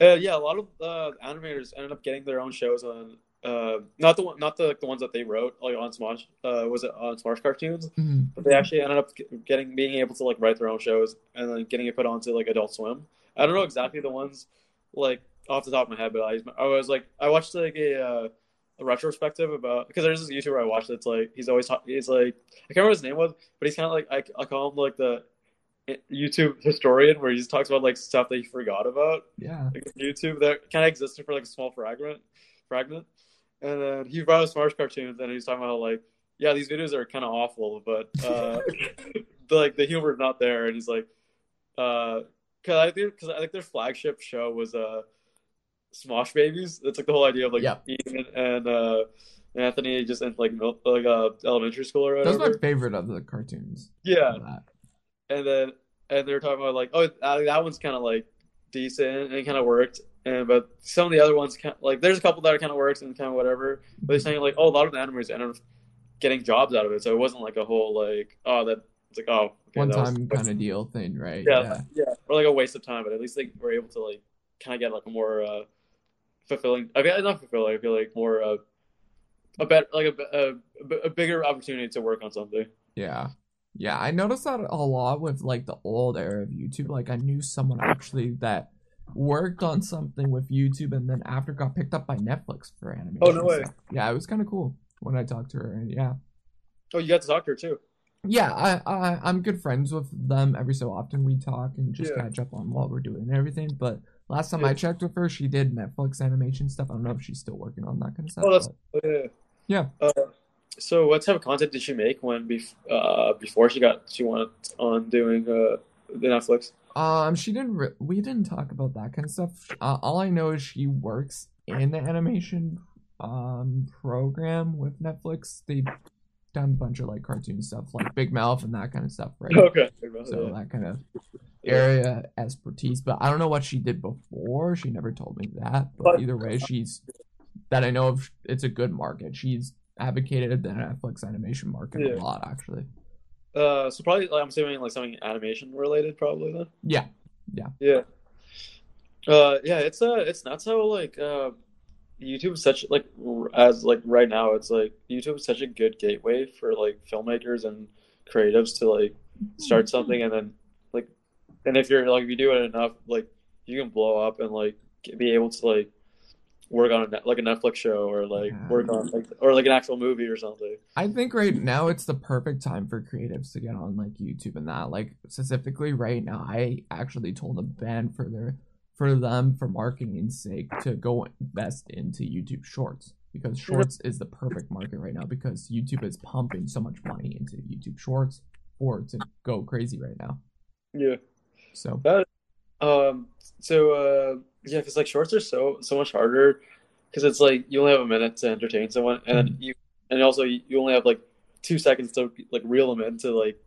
uh, yeah, a lot of uh, animators ended up getting their own shows on. Uh, not the one, not the like, the ones that they wrote like on Smosh. Uh, was it on Smosh cartoons? Mhm. But they actually ended up getting being able to like write their own shows and then getting it put onto like Adult Swim. I don't know exactly the ones like off the top of my head, but I I was like I watched like a uh, a retrospective about because there's this YouTuber I watched that's like he's always talk, he's like I can't remember what his name was, but he's kind of like I I call him like the YouTube historian where he just talks about like stuff that he forgot about Yeah. like YouTube that kind of existed for like a small fragment, fragment, and then he brought us Smosh cartoons, and he's talking about like, yeah, these videos are kind of awful, but uh, the, like the humor is not there, and he's like, uh, cause I think because I think their flagship show was uh, Smosh Babies. That's like the whole idea of like Yep. Ian and uh, Anthony just in like mil- like uh, elementary school or That was whatever. my favorite of the cartoons. Yeah, and then and they're talking about like oh that, that one's kind of like decent and it kind of worked and but some of the other ones kind like there's a couple that kind of works and kind of whatever but they're saying like oh a lot of the animators ended up getting jobs out of it so it wasn't like a whole like oh that it's like oh okay, One time kind of deal thing, right? yeah, yeah or like a waste of time but at least they were able to like kind of get like a more uh fulfilling I mean not fulfilling I feel like more uh a better like a, a, a bigger opportunity to work on something Yeah. Yeah, I noticed that a lot with like the old era of YouTube. Like I knew someone actually that worked on something with YouTube and then after got picked up by Netflix for animation. Oh, no way. stuff. Yeah, it was kind of cool when I talked to her. And yeah, Oh, you got to talk to her too. yeah, I, I I'm good friends with them. Every so often we talk and just Yeah. catch up on what we're doing and everything. But last time Yeah. I checked with her, she did Netflix animation stuff. I don't know if she's still working on that kind of stuff. Oh, that's but- yeah. Yeah. Uh, so, what type of content did she make when bef- uh, before she got she went on doing uh, the Netflix? Um, she didn't. Re- we didn't talk about that kind of stuff. Uh, all I know is she works in the animation um program with Netflix. They've done a bunch of like cartoon stuff, like Big Mouth and that kind of stuff, right? Okay. So Yeah. that kind of area expertise. But I don't know what she did before. She never told me that. But either way, she's that I know of. It's a good market. She's advocated the Netflix animation market Yeah. a lot, actually. Uh, so probably like, I'm assuming like something animation related, probably then. Yeah. Yeah. Yeah. Uh, yeah, it's uh, it's not so like uh, YouTube is such like as like right now, it's like YouTube is such a good gateway for like filmmakers and creatives to like start something and then like, and if you're like if you do it enough, like you can blow up and like be able to like work on a like a Netflix show or like Yeah. work on like or like an actual movie or something. I think right now it's the perfect time for creatives to get on like YouTube and that. Like specifically right now, I actually told a band for their for them for marketing's sake to go invest into YouTube Shorts because Shorts is the perfect market right now because YouTube is pumping so much money into YouTube Shorts for it to go crazy right now. Yeah. So Um. So, uh, yeah, because like shorts are so so much harder because it's like you only have a minute to entertain someone, and then you and also you, you only have like two seconds to like reel them in to like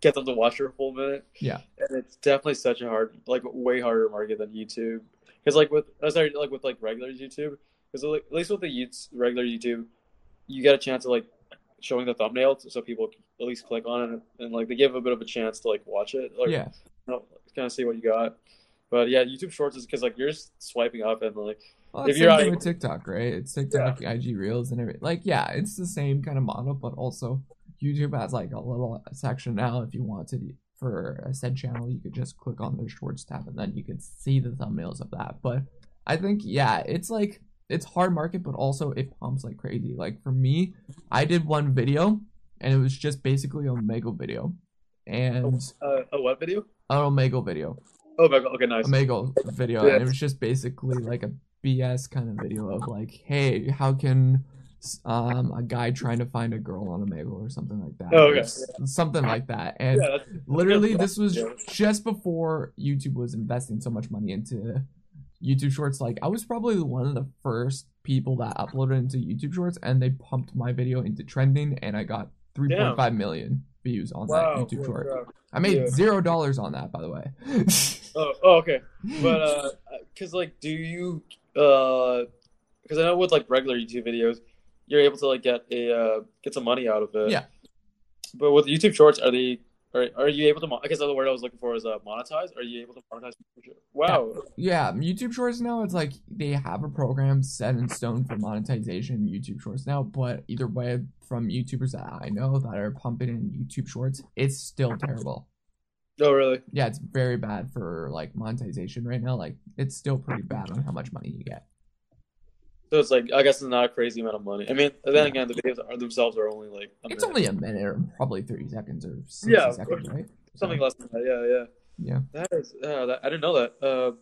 get them to watch your full minute. Yeah. and it's definitely such a hard, like way harder market than YouTube. Because like with uh, sorry, like with like regular YouTube, because like, at least with the YouTube's, regular YouTube, you get a chance of like showing the thumbnail so people at least click on it and like they give a bit of a chance to like watch it. Like, yeah, know, kind of see what you got. But yeah, YouTube Shorts is because like you're just swiping up and like well, If you're on with TikTok, right? It's TikTok, IG Reels, and everything. Like, yeah, it's the same kind of model, but also YouTube has like a little section now. If you want to for a said channel, you could just click on the Shorts tab, and then you could see the thumbnails of that. But I think, yeah, it's like it's hard market, but also it pumps like crazy. Like for me, I did one video, and it was just basically a Omegle video, and uh, a what video? an Omegle video. Oh my god, okay, nice. Omegle video, Yeah. and it was just basically like a BS kind of video of like, hey, how can um a guy trying to find a girl on Omegle or something like that? Oh, okay. It's something like that, and Yeah, that's, literally this was Yeah. just before YouTube was investing so much money into YouTube Shorts. Like I was probably one of the first people that uploaded into YouTube Shorts, and they pumped my video into trending, and I got 3.5 million views on wow. that YouTube short. crap. I made Yeah. zero dollars on that, by the way. Oh, oh, okay. But uh, cause like, do you uh, cause I know with like regular YouTube videos, you're able to like get a uh, get some money out of it. Yeah. But with YouTube Shorts, are they are are you able to? Mon- I guess the word I was looking for is uh, monetize. Are you able to monetize? Wow. Yeah, YouTube Shorts now it's like they have a program set in stone for monetization YouTube Shorts now, but either way, from YouTubers that I know that are pumping in YouTube Shorts, it's still terrible. Oh, really? Yeah, it's very bad for like monetization right now. Like it's still pretty bad on how much money you get. So it's like I guess it's not a crazy amount of money. I mean, then Yeah. again, the videos are themselves are only like It's minute. only a minute or probably thirty seconds or Yeah, seconds, right? something So, less than that. Yeah, yeah. Yeah. That is, uh, that, I didn't know that. Uh,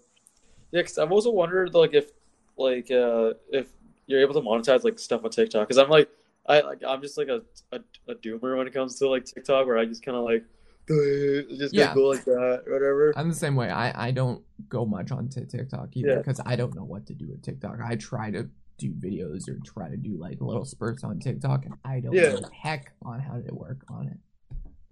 yeah, because I've also wondered like if like uh, if you're able to monetize like stuff on TikTok. Because I'm like I like I'm just like a, a a doomer when it comes to like TikTok, where I just kind of like just Yeah. go like that, whatever. I'm the same way. I, I don't go much on Tik- TikTok either Yeah. because I don't know what to do with TikTok. I try to do videos or try to do like little spurts on TikTok, and I don't Yeah. know the heck on how to work on it.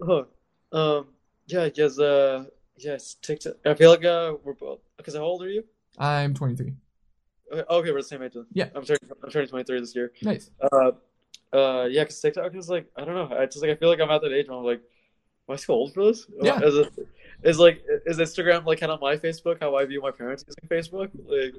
Huh. Um, yeah, because uh, yes, TikTok. I feel like uh, we're both. Because how old are you? I'm 23. Okay, okay, we're the same age. Yeah. I'm turning I'm turning 23 this year. Nice. Uh, uh, yeah, because TikTok is like I don't know. I just like I feel like I'm at that age where I'm like, am I still old for this? Yeah. Is it is like is Instagram like kind of my Facebook? How I view my parents using Facebook? Like,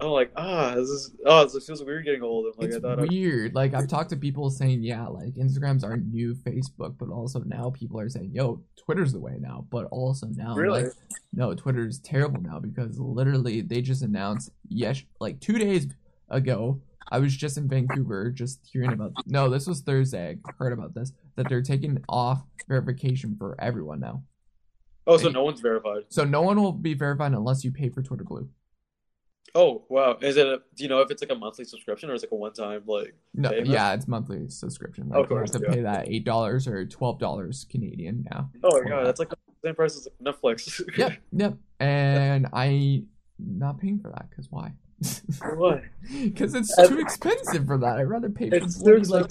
I'm like, ah, this is oh, this feels weird getting old. I'm like, it's I thought I, weird. Like I've talked to people saying, yeah, like Instagram's our new Facebook, but also now people are saying, yo, Twitter's the way now. But also now, Really? like, no, Twitter's terrible now because literally they just announced yes, like two days ago. I was just in Vancouver, just hearing about. No, this was Thursday. I heard about this that they're taking off verification for everyone now. oh, so no one's verified. So no one will be verified unless you pay for Twitter Blue. Oh wow, is it? A, do you know if it's like a monthly subscription or is it like a one time like? No, payment? yeah, it's monthly subscription. Of Like you have to yeah. pay that eight dollars or twelve dollars Canadian now. Oh my god, that's like the same price as Netflix. Yep, yep. And I not paying for that because why? Why? Because it's too expensive for that. I'd rather pay for It's like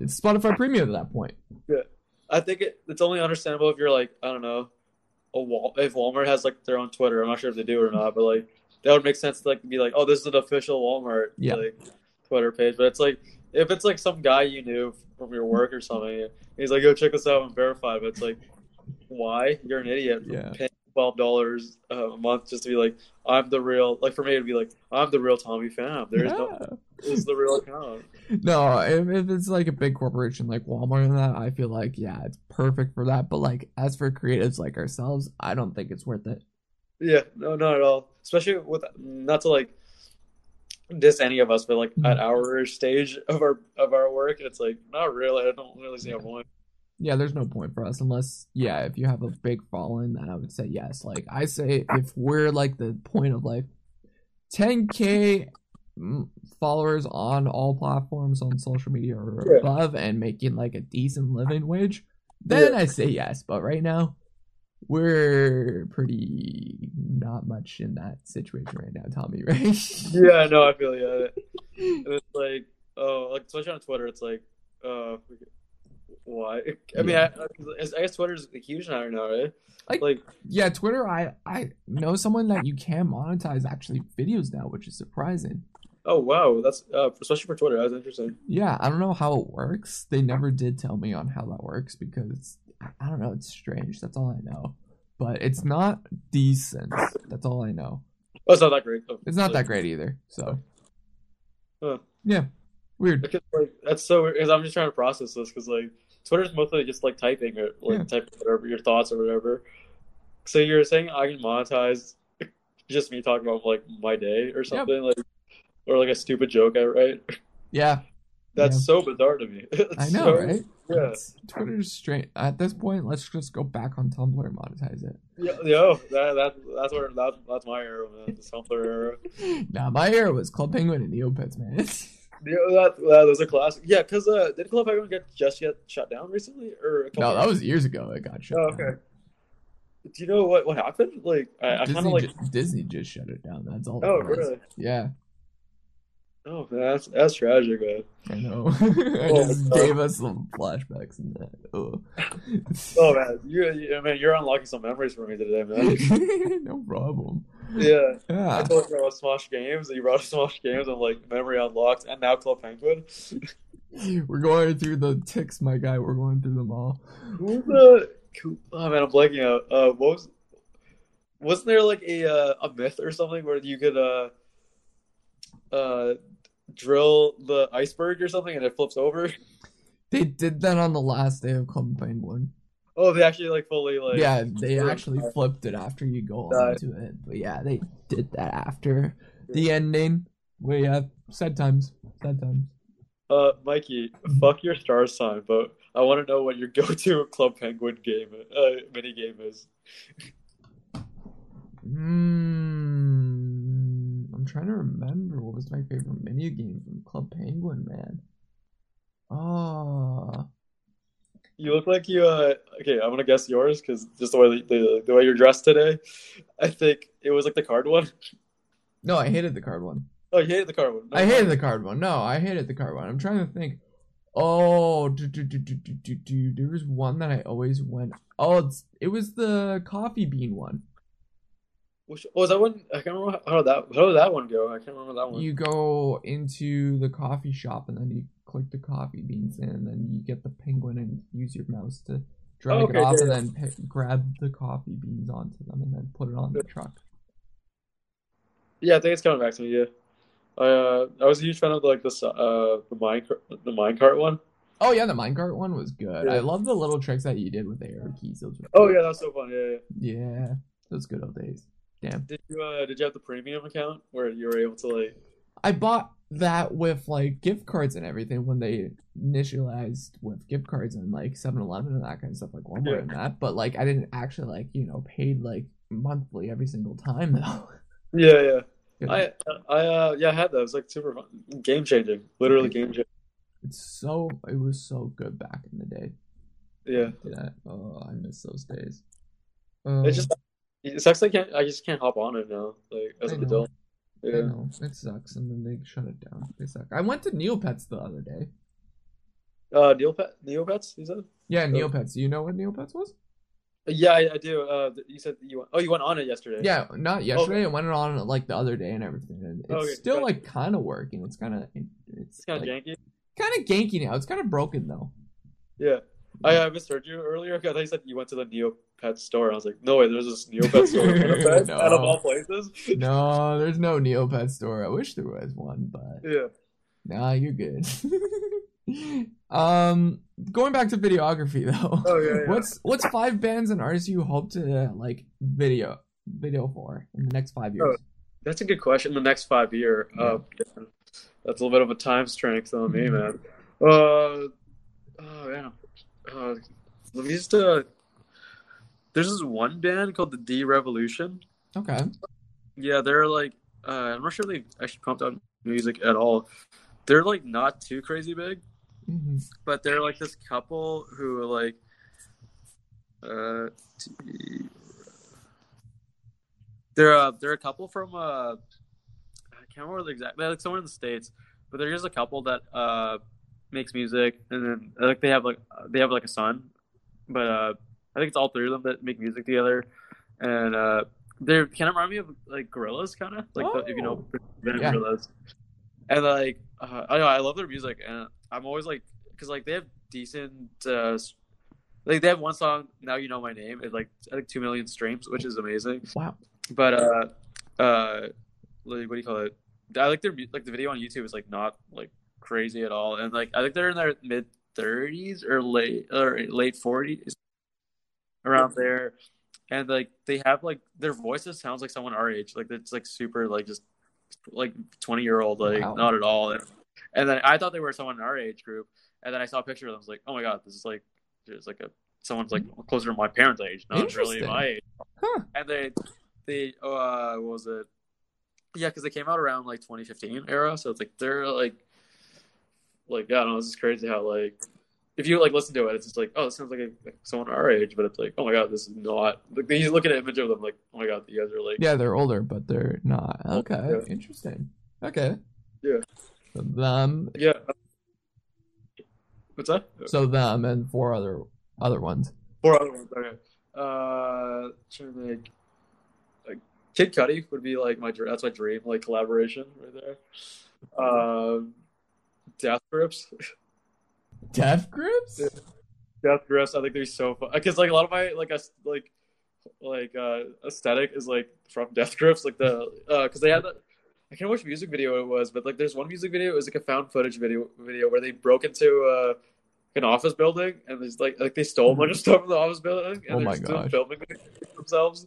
it's Spotify Premium at that point. Yeah, I think it, it's only understandable if you're like I don't know, a Wal- if Walmart has like their own Twitter. I'm not sure if they do or not, but like that would make sense to like be like, oh, this is an official Walmart Yeah. like Twitter page. But it's like if it's like some guy you knew from your work or something, he's like, go check this out and verify. But it's like, why? You're an idiot. Yeah. Twelve dollars a month just to be like, I'm the real. Like for me, it'd be like, I'm the real Tommy Pham. There's no. Yeah. This is the real account. No, if, if it's like a big corporation like Walmart and that, I feel like yeah, it's perfect for that. But like as for creatives like ourselves, I don't think it's worth it. Yeah, no, not at all. Especially with not to like diss any of us, but like at mm. our stage of our of our work, it's like not really. I don't really see a point. Yeah, there's no point for us unless yeah, if you have a big following, then I would say yes. Like I say, if we're like the point of like 10k mm, followers on all platforms on social media or Yeah. above, and making like a decent living wage, then Yeah. I say yes. But right now, we're pretty not much in that situation right now, Tommy. Right? Yeah, no, I feel yeah. And it's like, oh, like especially on Twitter, it's like, uh, why? I mean, I, I guess Twitter's a huge now, now, right? Like- like, Yeah, Twitter. I I know someone that you can monetize actually videos now, which is surprising. oh wow, that's uh, especially for Twitter. That's interesting. Yeah, I don't know how it works. They never did tell me on how that works because I- I don't know. It's strange. That's all I know. But it's not decent. That's all I know. Oh, it's not that great. though. It's not that great either. So Huh. yeah, weird. Because like that's so weird. Because I'm just trying to process this because like Twitter's mostly just like typing or like Yeah. typing whatever your thoughts or whatever. So you're saying I can monetize just me talking about like my day or something like, or like a stupid joke I write. Yeah, That's Yeah. so bizarre to me. I know, so- right? Yeah. It's- Twitter's strange. At this point, let's just go back on Tumblr and monetize it. Yeah, yo, that, that that's where that, that's my era, man. The Tumblr era. Nah, my era was Club Penguin and Neopets, man. Yeah, that, that was a classic. Yeah, because uh, did Club Penguin get just yet shut down recently, or no, that was years ago. It got shut. Oh, down. okay. Do you know what what happened? Like, I, I kind of like. ju- Disney just shut it down. That's all. Oh, really? Yeah, Oh, that's that's tragic, man. I know. I Oh, just no. gave us some flashbacks in that. Oh, Oh man, you, you man, you're unlocking some memories for me today, man. no problem. Yeah, I Yeah, told you about Smosh Games, and you brought up Smosh Games, and like memory unlocked, and now Club Penguin. we're going through the ticks, my guy. We're going through them all. Who was the? Oh man, I'm blanking out. Uh, what was? Wasn't there like a uh, a myth or something where you could uh uh drill the iceberg or something and it flips over? They did that on the last day of Club Penguin. Oh, they actually like fully like yeah, they actually flipped it after you go Uh, on to it. But yeah, they did that after the ending. Well, yeah, sad times. Sad times. Uh, Mikey, fuck your star sign, but I want to know what your go-to Club Penguin game, uh, mini game is. Mm, I'm trying to remember what was my favorite mini game from Club Penguin, man. Oh, You look like you. Uh, okay, I'm gonna guess yours because just the way the, the way you're dressed today, I think it was like the card one. no, I hated the card one. Oh, you hated the card one. I hated the card one. No, I hated the card one. I'm trying to think. Oh, do, do, do, do, do, do, do. there was one that I always went. Oh, it's, it was the coffee bean one. Which was that one? I can't remember how, how that how did that one go. I can't remember that one. You go into the coffee shop and then you click the coffee beans in, and then you get the penguin and use your mouse to drag Okay, it off and then pick, grab the coffee beans onto them and then put it on the truck. Yeah, I think it's coming back to me. Yeah, I uh, I was a huge fan of like this uh the mine the minecart one. Oh yeah, the minecart one was good. Yeah. I love the little tricks that you did with the arrow keys. Those were Oh yeah, that's so fun. Yeah, yeah. yeah, those good old days. Damn. Did you uh did you have the premium account where you were able to like? I bought that with like gift cards and everything when they initialized with gift cards and like 7-Eleven and that kind of stuff, like Walmart Yeah. and that. But like I didn't actually like you know paid like monthly every single time though. Yeah, yeah. Yeah. I I uh yeah I had that. It was like super fun, game changing, literally game changing. It's so it was so good back in the day. Yeah, Yeah. Oh, I miss those days. Um, it just it sucks. I can't. I just can't hop on it now. Like as I an know. adult. I Yeah. know it sucks, and then they shut it down. They suck. I went to Neopets the other day. Uh, Neopet Neopets. You said? Yeah, Oh. Neopets. You know what Neopets was? Yeah, I, I do. Uh, you said you went. Oh, you went on it yesterday. Yeah, not yesterday. I went on it like the other day and everything. And it's Okay, still like kind of working. It's kind of it's, It's kind of like, janky. kind of ganky now. It's kind of broken though. Yeah. I uh, misheard you earlier. I thought you said you went to the Neopet store. I was like, no way, there's this Neopet store in Winnipeg, No. out of all places. No, there's no Neopet store. I wish there was one, but Yeah. nah, you're good. um, going back to videography though. Oh yeah. yeah. What's what's five bands and artists you hope to like video video for in the next five years? That's a good question. The next five year, uh, that's a little bit of a time strength on me, Mhm. man. Uh, oh man, uh, let me just uh, there's this one band called the D Revolution. Okay. Yeah, they're like, uh, I'm not sure they actually pumped out music at all. They're like not too crazy big, hmm but they're like this couple who like, uh, D- they're uh, they're a couple from uh, I can't remember the exact, they're like somewhere in the states, but they're just a couple that uh makes music, and then like they have like they have like a son, but uh, I think it's all three of them that make music together, and uh, they're kind of remind me of like Gorillaz, kind of like the, if you know Yeah. Gorillaz, and like uh, I know I love their music, and I'm always like because like they have decent. Uh, like they have one song, "Now You Know My Name," it's like I think two million streams, which is amazing. Wow. But uh, uh, like, what do you call it? I like their like the video on YouTube is like not like crazy at all, and like I think they're in their mid thirties or late or late forties, around there, and like they have like their voices sounds like someone our age, like it's like super like just like twenty year old, like Wow. not at all, and, and then I thought they were someone in our age group, and then I saw a picture of them, I was like, oh my god, this is like there's like a someone's like closer to my parents' age, not really my age. Huh. and they they uh what was it? Yeah because they came out around like 2015 era. So it's like they're like like yeah, i don't know this is crazy how like if you like listen to it it's just like oh this sounds like, a, like someone our age but it's like oh my god this is not like you look at an image of them like oh my god you guys are like Yeah, they're older, but they're not. Okay, Yeah. interesting. Okay. Yeah. So them, yeah what's that so them, and four other other ones. four other ones okay uh trying to think like kid cudi would be like my that's my dream like collaboration right there um death grips Death grips. Death Grips, I think they're so fun because like a lot of my like like like uh aesthetic is like from Death Grips, like the uh because they had that. I can't remember which music video it was, but like there's one music video. It was like a found footage video video where they broke into uh an office building and there's like like they stole a bunch of stuff from the office building and Oh they're my just doing gosh. filming themselves.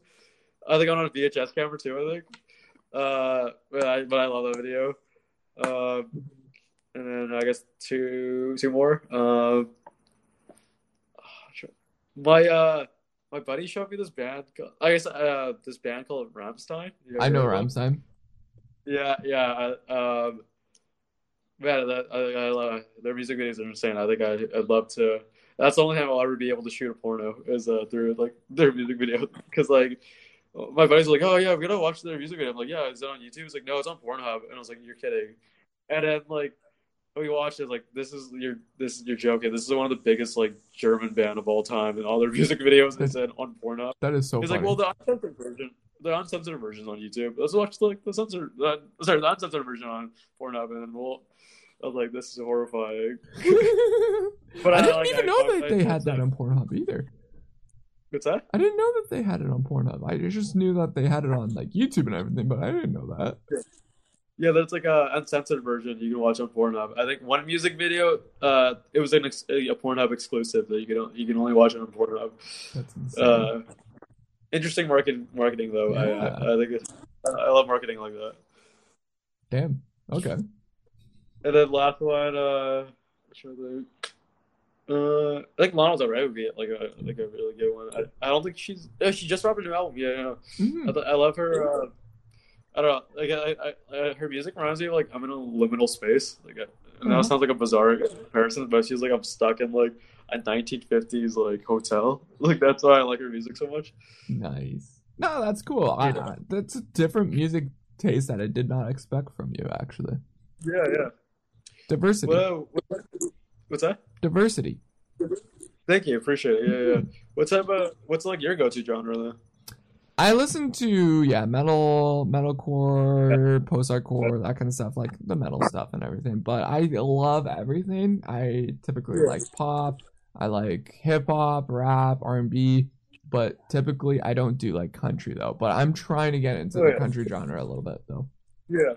I think on a VHS camera too. I think. Uh, but I but I love that video. Um, and then I guess two two more. Um, my uh my buddy showed me this band. Called, I guess uh this band called Rammstein. I know? Rammstein. Yeah, yeah. I, um, man, that, I, I love their music videos are insane. I think I, I'd love to. That's the only time I'll ever be able to shoot a porno is uh, through like their music video. Because like my buddies are like, "Oh yeah, we're gonna watch their music video." I'm like, "Yeah, is it on YouTube?" It's like, "No, it's on Pornhub." And I was like, "You're kidding." And then like we watched it, like this is your this is your joking. This is one of the biggest like German band of all time, and all their music videos is in on Pornhub. That is so He's like, well, the uncensored version, the uncensored version on YouTube. Let's watch the, like the censored, uh, sorry, the uncensored version on Pornhub, and then we'll. I was like, this is horrifying. But I I, didn't like, even I- know I- that they had that on Pornhub either. What's that? I didn't know that they had it on Pornhub. I just knew that they had it on like YouTube and everything, but I didn't know that. Yeah, that's like a uncensored version you can watch on Pornhub. I think one music video, uh, it was an ex- a Pornhub exclusive that you can you can only watch it on Pornhub. That's insane. Uh, interesting marketing marketing though. I, Yeah. I I think it's, I love marketing like that. Damn. Okay. And then last one, uh, uh, I think Lana Del Rey would be like a like a really good one. I, I don't think she's oh, she just dropped a new album. Yeah, yeah. Mhm. I, th- I love her. Uh, I don't know. Like I, I, I, her music reminds me of like I'm in a liminal space. Like, and that Mhm. sounds like a bizarre comparison, but she's like I'm stuck in like a 1950s like hotel. Like that's why I like her music so much. Nice. No, that's cool. I, I- that's a different music taste that I did not expect from you. Actually, Yeah, yeah. diversity. Well, what, what's that? Diversity. Thank you, appreciate it. Yeah, yeah. What's up? Uh, what's like your go-to genre then? I listen to yeah metal, metalcore, post hardcore, that kind of stuff, like the metal stuff and everything. But I love everything. I typically like pop. I like hip hop, rap, R and B. But typically, I don't do like country though. But I'm trying to get into Oh, the yeah. country genre a little bit though. Yeah,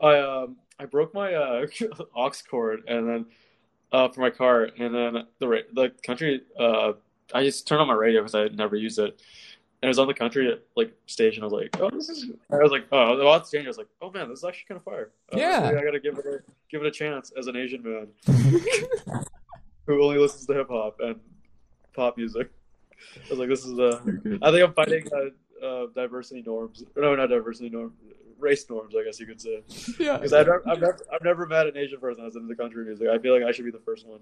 I um I broke my uh aux cord and then uh for my car and then the ra- the country uh I just turned on my radio because I never used it it was on the country like station. I was like, oh, this is. I was like, oh, the odds change. I was like, oh man, this is actually kind of fire. Uh, Yeah. maybe I gotta give it a give it a chance as an Asian man who only listens to hip hop and pop music. I was like, this is uh I think I'm fighting uh, uh, diversity norms. No, not diversity norms. Race norms, I guess you could say. yeah. Because I've, never- I've never, I've never met an Asian person that's into country music. I feel like I should be the first one.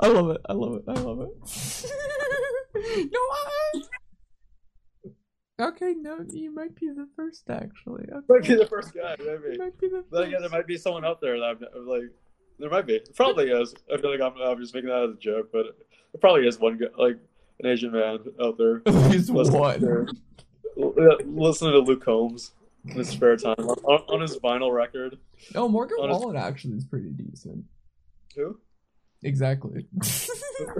I love it. I love it. I love it. no, I... Okay, no, you might be the first actually. Okay. Might be the first guy, You maybe. might be the But again, there might be someone out there that I'm, I'm like, there might be. Probably is. I feel like I'm, I'm just making that as a joke, but there probably is one guy, like an Asian man out there. At least listening one. to- listening to Luke Combs in his spare time on, on his vinyl record. Oh, Morgan Honest- Wallen actually is pretty decent. Who? Exactly.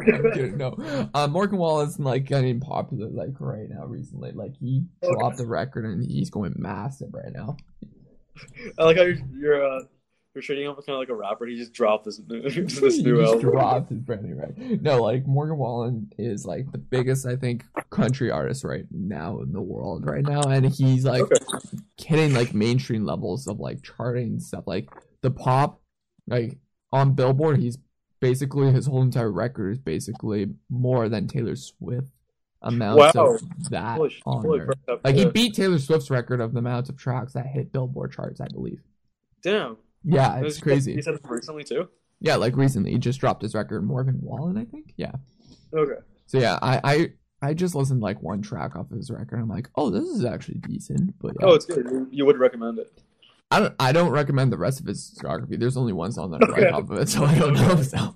I'm kidding. No, uh, Morgan Wallen's like getting popular like right now recently. Like he Okay. dropped the record and he's going massive right now. I like how you're you're, uh, you're treating him kind of like a rapper. He just dropped this new, this he new just album. dropped his brand new record. No, like Morgan Wallen is like the biggest I think country artist right now in the world right now, and he's like Okay. hitting like mainstream levels of like charting and stuff. Like the pop, like on Billboard, he's basically his whole entire record is basically more than Taylor Swift amounts Wow. of that Holy, on holy crap! Like he beat Taylor Swift's record of the amount of tracks that hit Billboard charts, I believe. Damn, Yeah, it's crazy. He said it recently too. Yeah, like recently, he just dropped his record, Morgan Wallen, I think. Yeah. Okay. So yeah, I I I just listened to, like one track off his record. I'm like, oh, this is actually decent. But oh, yeah, Oh, it's good. You would recommend it. I don't I don't recommend the rest of his discography. There's only one song that I Okay. off of it, so I don't know. So.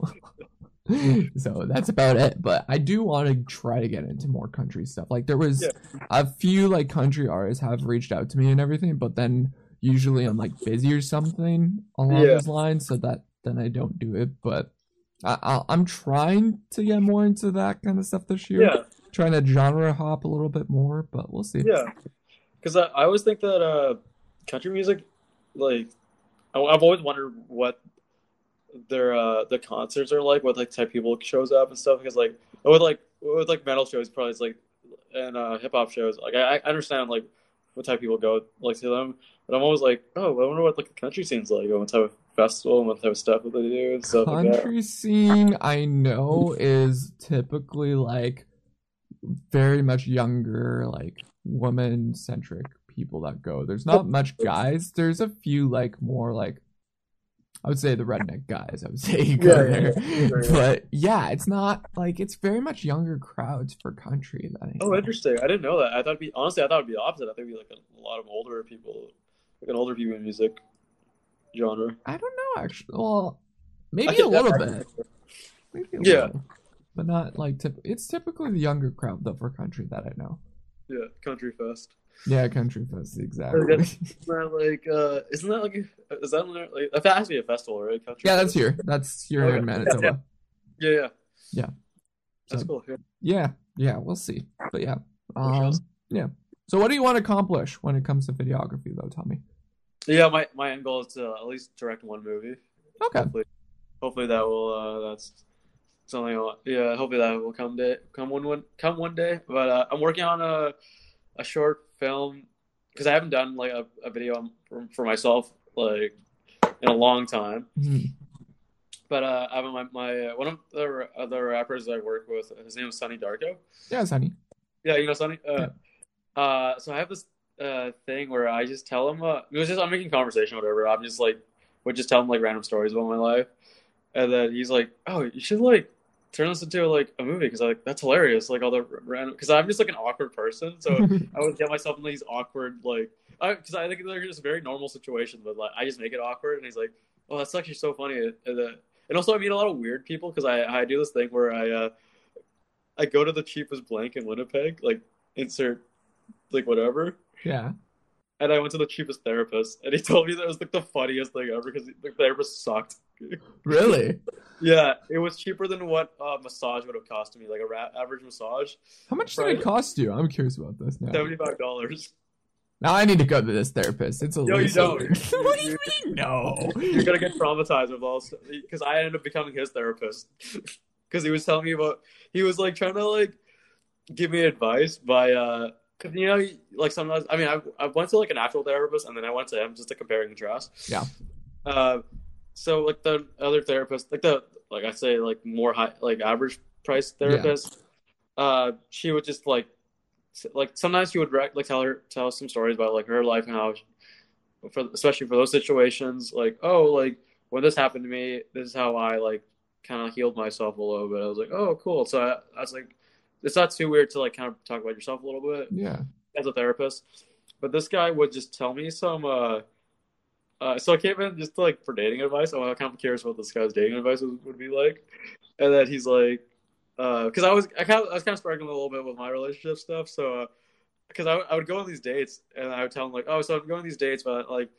so that's about it. But I do want to try to get into more country stuff. Like there was Yeah. a few like country artists have reached out to me and everything, but then usually I'm like busy or something along Yeah. those lines, so that then I don't do it. But I, I'm trying to get more into that kind of stuff this year. Yeah, Trying to genre hop a little bit more, but we'll see. yeah. Because I, I always think that uh, country music, like, I've always wondered what their uh the concerts are like, what like type people shows up and stuff. Because like with like with like metal shows, probably like and uh, hip hop shows. Like I, I understand like what type of people go like to them, but I'm always like, oh, I wonder what like the country scene's like, what type of festival and what type of stuff that they do and stuff like country scene I know is typically like very much younger, like woman centric people that go. There's not much guys. There's a few like more like I would say the redneck guys. I would say you go Yeah, yeah, there, yeah. Yeah. but yeah, it's not like it's very much younger crowds for country. That I Oh, know. interesting. I didn't know that. I thought it'd be honestly, I thought it'd be the opposite. I think it'd be like a, lot of older people, like an older people music genre. I don't know actually. Well, maybe a little bit. Maybe a Yeah. little. But not like typ- it's typically the younger crowd though for country that I know. Yeah, Country Fest. Yeah, country fest exactly. Okay. Isn't that like? Uh, isn't that like? Is that like? That has to be a festival, right? Country yeah, that's Fest. here. That's here in Manitoba. Yeah, yeah. Yeah. That's So- cool. Yeah. Yeah, yeah, we'll see. But yeah, um, yeah. So what do you want to accomplish when it comes to videography, though? Tell me. Yeah, my, my end goal is to at least direct one movie. Okay. Hopefully, hopefully that will uh, that's something. I'll, yeah, hopefully that will come day come one one come one day. But uh, I'm working on a a short film because I haven't done like a, a video for, for myself like in a long time. Mhm. But uh, I have my, my uh, one of the other rappers I work with. His name is Sunny Darko. Yeah, Sunny. Yeah, you know Sunny. Uh, uh, so I have this uh thing where I just tell him. Uh, it was just I'm making conversation, whatever. I'm just like would just tell him like random stories about my life, and then he's like, "Oh, you should like this into like a movie because like that's hilarious." Like all the random because I'm just like an awkward person, so I would get myself in these awkward like because I, think they're just very normal situations, but like I just make it awkward, and he's like, "Oh, that's actually so funny." And, then, and also I meet a lot of weird people because I I do this thing where I uh I go to the cheapest blank in Winnipeg, like insert like whatever, yeah. And I went to the cheapest therapist, and he told me that it was like the funniest thing ever because the therapist sucked. Really? Yeah, it was cheaper than what uh, massage would have cost me, like a ra- average massage, How much did it cost you? I'm curious about this now. seventy five dollars. Now I need to go to this therapist. It's a No, you don't. what do you mean? No. You're gonna get traumatized with all because I ended up becoming his therapist because he was telling me about he was like trying to like give me advice by uh because you know like sometimes I mean I I went to like an actual therapist and then I went to him just to compare and contrast. Yeah. Uh, so like the other therapist, like the like I say like more high like average price therapist, uh, she would just like like sometimes she would rec- like tell her tell us some stories about like her life and how she, for especially for those situations like oh like when this happened to me this is how I like kind of healed myself a little bit. I was like oh cool. So I, I was like it's not too weird to like kind of talk about yourself a little bit Yeah. as a therapist. But this guy would just tell me some. Uh, uh, so I came in just like for dating advice. I'm kind of curious what this guy's dating advice would, would be like. And then he's like, because I was I kind of I was kind of struggling a little bit with my relationship stuff. So because I, I would go on these dates and I would tell him like, oh, so I'm going on these dates, but like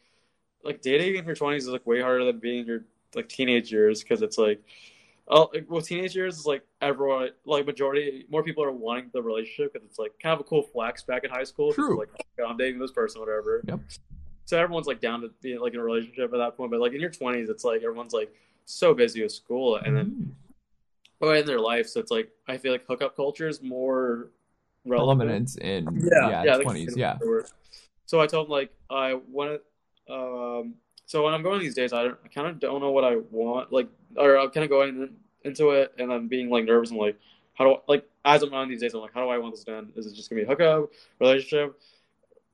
like dating in your 20s is like way harder than being in your like teenage years because it's like. Oh, like, well, teenage years is like everyone, like majority, more people are wanting the relationship because it's like kind of a cool flex back in high school. True. Like, oh, I'm dating this person, whatever. Yep. So everyone's like down to be like in a relationship at that point. But like in your 20s, it's like everyone's like so busy with school and then Mhm. or in their life. So it's like I feel like hookup culture is more relevant. In Yeah, yeah, yeah, 20s. Yeah. So I told him like I want to. Um, so when I'm going these days, I, don't- I kind of don't know what I want. Like, or I'm kind of going into it, and I'm being like nervous and like, how do I, like as I'm on these days, I'm like, how do I want this to end? Is it just gonna be a hookup relationship?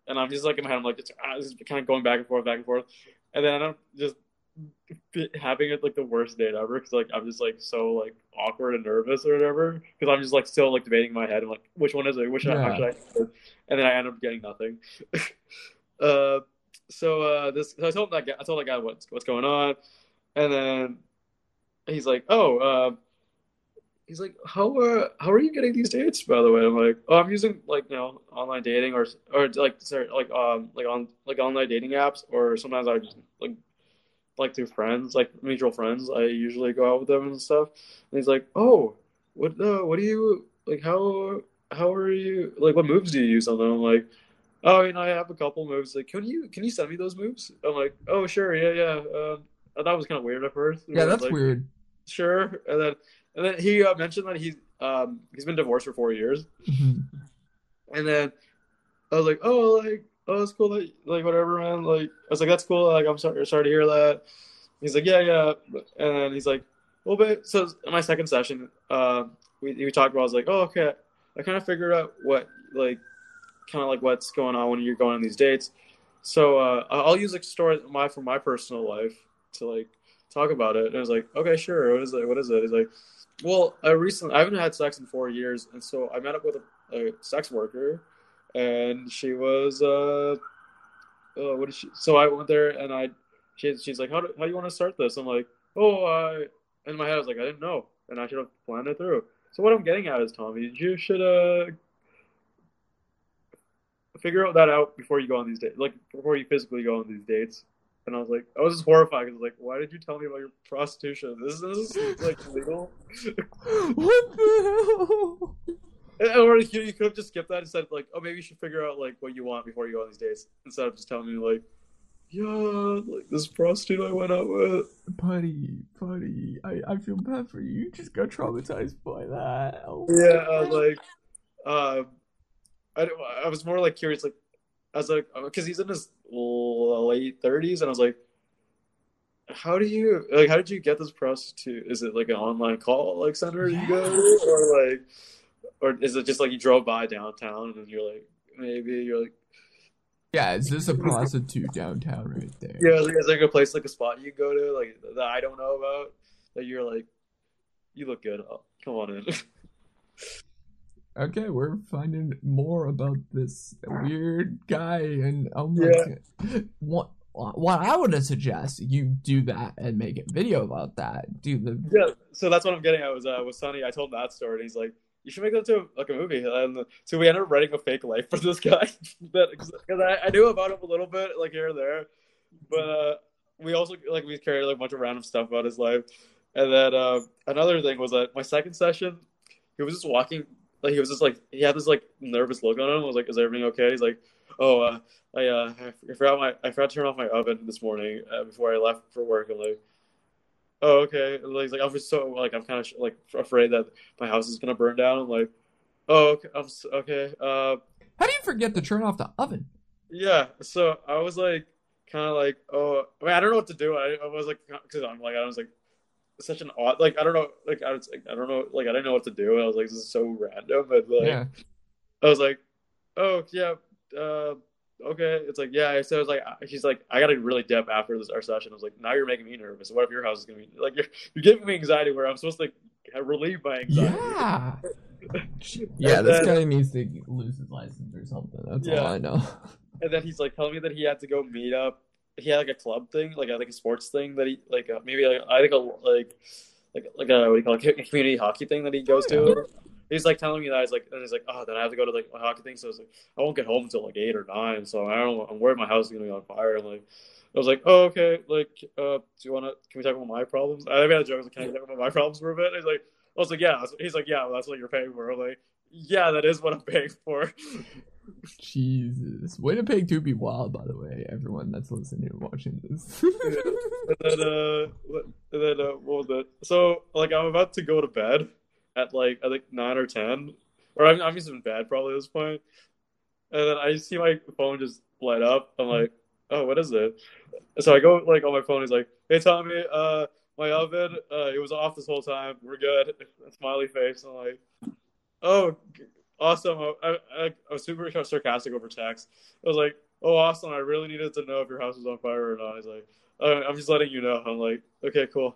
And I'm just like in my head, I'm like, it's, ah, this kind of going back and forth, back and forth, and then I'm just having it like the worst date ever because like I'm just like so like awkward and nervous or whatever because I'm just like still like debating in my head. I'm like, which one is it? Which Yeah. how should I? And then I end up getting nothing. uh, so uh, this so I told that guy, I told that guy what's what's going on, and then he's like, oh, uh, he's like, how uh, how are you getting these dates? By the way, I'm like, oh, I'm using like you know online dating or or like sorry like um like on like online dating apps or sometimes I just like like through friends like mutual friends. I usually go out with them and stuff. And he's like, oh, what uh, what do you like? How how are you like? What moves do you use on them? I'm like. Oh, you know, I have a couple moves. Like, can you can you send me those moves? I'm like, oh, sure, yeah, yeah. Um, thought was kind of weird at first. Yeah, that's like, weird. Sure, and then and then he uh, mentioned that he's um he's been divorced for four years, Mhm. and then I was like, oh, like oh, that's cool, like like whatever, man. Like I was like, that's cool. Like I'm sorry, sorry to hear that. He's like, yeah, yeah, and then he's like, well, but so in my second session, uh, we we talked about. I was like, oh, okay, I kind of figured out what like kind of like what's going on when you're going on these dates. So uh, I'll use like stories my from my personal life to like talk about it. And I was like, okay, sure. What is it? What is it? He's like, well, I recently I haven't had sex in four years, and so I met up with a, a sex worker, and she was uh, uh what is she? So I went there and I, she, she's like, how do how do you want to start this? I'm like, oh, I in my head I was like, I didn't know, and I should have planned it through. So what I'm getting at is, Tommy, you should uh figure out that out before you go on these dates, like before you physically go on these dates, and I was like, I was just horrified. Was like, why did you tell me about your prostitution? This, this is like legal. what the hell? or you, you could have just skipped that and said like, oh, maybe you should figure out like what you want before you go on these dates instead of just telling me like, yeah, like this prostitute I went out with. Buddy, buddy, I, I feel bad for you. You just got traumatized by that. Oh Yeah, I was God. like, um, I, I was more like curious, like, I was like, oh, because he's in his late thirties, and I was like, how do you like? How did you get this prostitute? Is it like an online call like center you go, or like, or is it just like you drove by downtown and you're like, maybe you're like, Yeah, is this a prostitute downtown right there? yeah, is there like a place like a spot you go to like that I don't know about that you're like, you look good, oh, come on in. Okay, we're finding more about this weird guy, and oh my Yeah. god, what what I would suggest you do that and make a video about that. Do the Yeah, so that's what I'm getting at. Was uh, with Sonny, I told him that story, and he's like, "You should make that into like a movie." And so we ended up writing a fake life for this guy, that because I, I knew about him a little bit, like here and there, but uh, we also like we carried like a bunch of random stuff about his life. And then uh, another thing was that my second session, he was just walking, like he was just like he had this like nervous look on him. I was like, "Is everything okay?" He's like, "Oh, uh, I uh, I forgot my I forgot to turn off my oven this morning uh, before I left for work." I'm like. Oh, okay. And He's like, I was so like, I'm kind of like afraid that my house is gonna burn down. I'm like, oh, okay. I'm s- okay. Uh, how do you forget to turn off the oven? yeah. So I was like, kind of like, oh, I mean, I don't know what to do. I, I was like, because I'm like, I was like, such an odd, like, I don't know, like, I was, like, I don't know, like, I didn't know what to do. and I was like, this is so random, but like, Yeah, I was like, oh yeah, uh, okay. It's like yeah. So I was like, she's like, I gotta really dip after this our session. I was like, now you're making me nervous. What if your house is gonna be like you're you're giving me anxiety where I'm supposed to like, relieve my anxiety? yeah, yeah. This then- guy needs to lose his license or something. That's all Yeah. I know. And then he's like telling me that he had to go meet up. He had like a club thing, like a, like a sports thing that he like uh, maybe like I think a like like like a what do you call it, a community hockey thing that he goes Oh, to. He's like telling me that he's like, and he's like, oh, then I have to go to like my hockey thing. So I was like, I won't get home until like eight or nine. So I don't. I'm worried my house is gonna be on fire. I'm like, I was like, oh, okay. Like, uh, do you wanna? Can we talk about my problems? I made a joke. I was like, can I talk about my problems for a bit? And he's like, I was like, yeah. He's like, yeah. Well, that's what you're paying for. I'm like, yeah, that is what I'm paying for. Jesus, Winnipeg to be wild, by the way. Everyone that's listening and watching this. and then uh what- and then uh what was it? So like i'm about to go to bed at like i think nine or ten. Or i'm, I'm just in bed probably at this point. point and then i see my phone just light up. I'm like oh what is it? So i go like on my phone. He's like hey tommy uh my oven uh it was off this whole time. We're good. Smiley face. I'm like oh awesome i, I, I was super sarcastic over text i was like oh awesome i really needed to know if your house was on fire or not he's like I'm just letting you know. I'm like, okay, cool.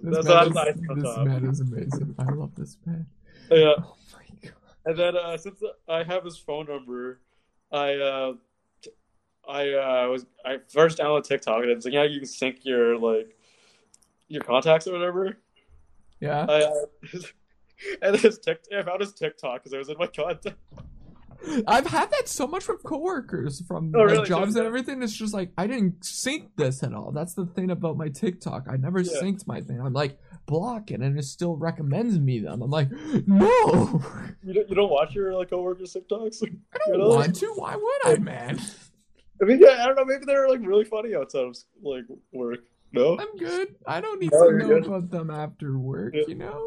this That's- man, is, nice this man is amazing. I love this man. Yeah. Oh my god. And then uh, since I have his phone number, I uh, I uh, was I first downloaded TikTok and it's like yeah you can sync your like your contacts or whatever. Yeah. I uh, and his Tik I found his TikTok because it was in my contact. I've had that so much with coworkers from Oh, like, really? jobs and everything. It's just like I didn't sync this at all. That's the thing about my TikTok. I never Yeah. synced my thing. I'm like block it, and it still recommends me them. I'm like, no, You don't you don't watch your like coworkers TikToks? I don't Really? want to. Why would I, man? I mean yeah I don't know maybe they're like really funny outside of like work. No. I'm good. I don't need No, to know good. about them after work. Yeah. You know,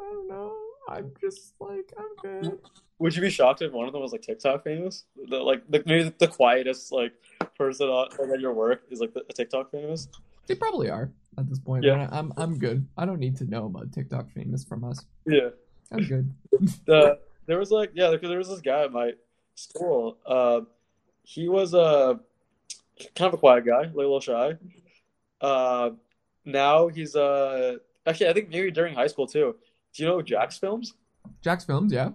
I don't know. I'm just like I'm good. Would you be shocked if one of them was like TikTok famous? The, like the, maybe the quietest like person on, like, at your work is like the, TikTok famous. They probably are at this point. Yeah. but I- I'm I'm good. I don't need to know about TikTok famous from us. Yeah. I'm good. The, there was like yeah, because there was this guy at my school. Uh, he was a uh, kind of a quiet guy, like a little shy. Uh, now he's uh actually I think maybe during high school too. Do you know Jacksfilms? Jack's films, yeah.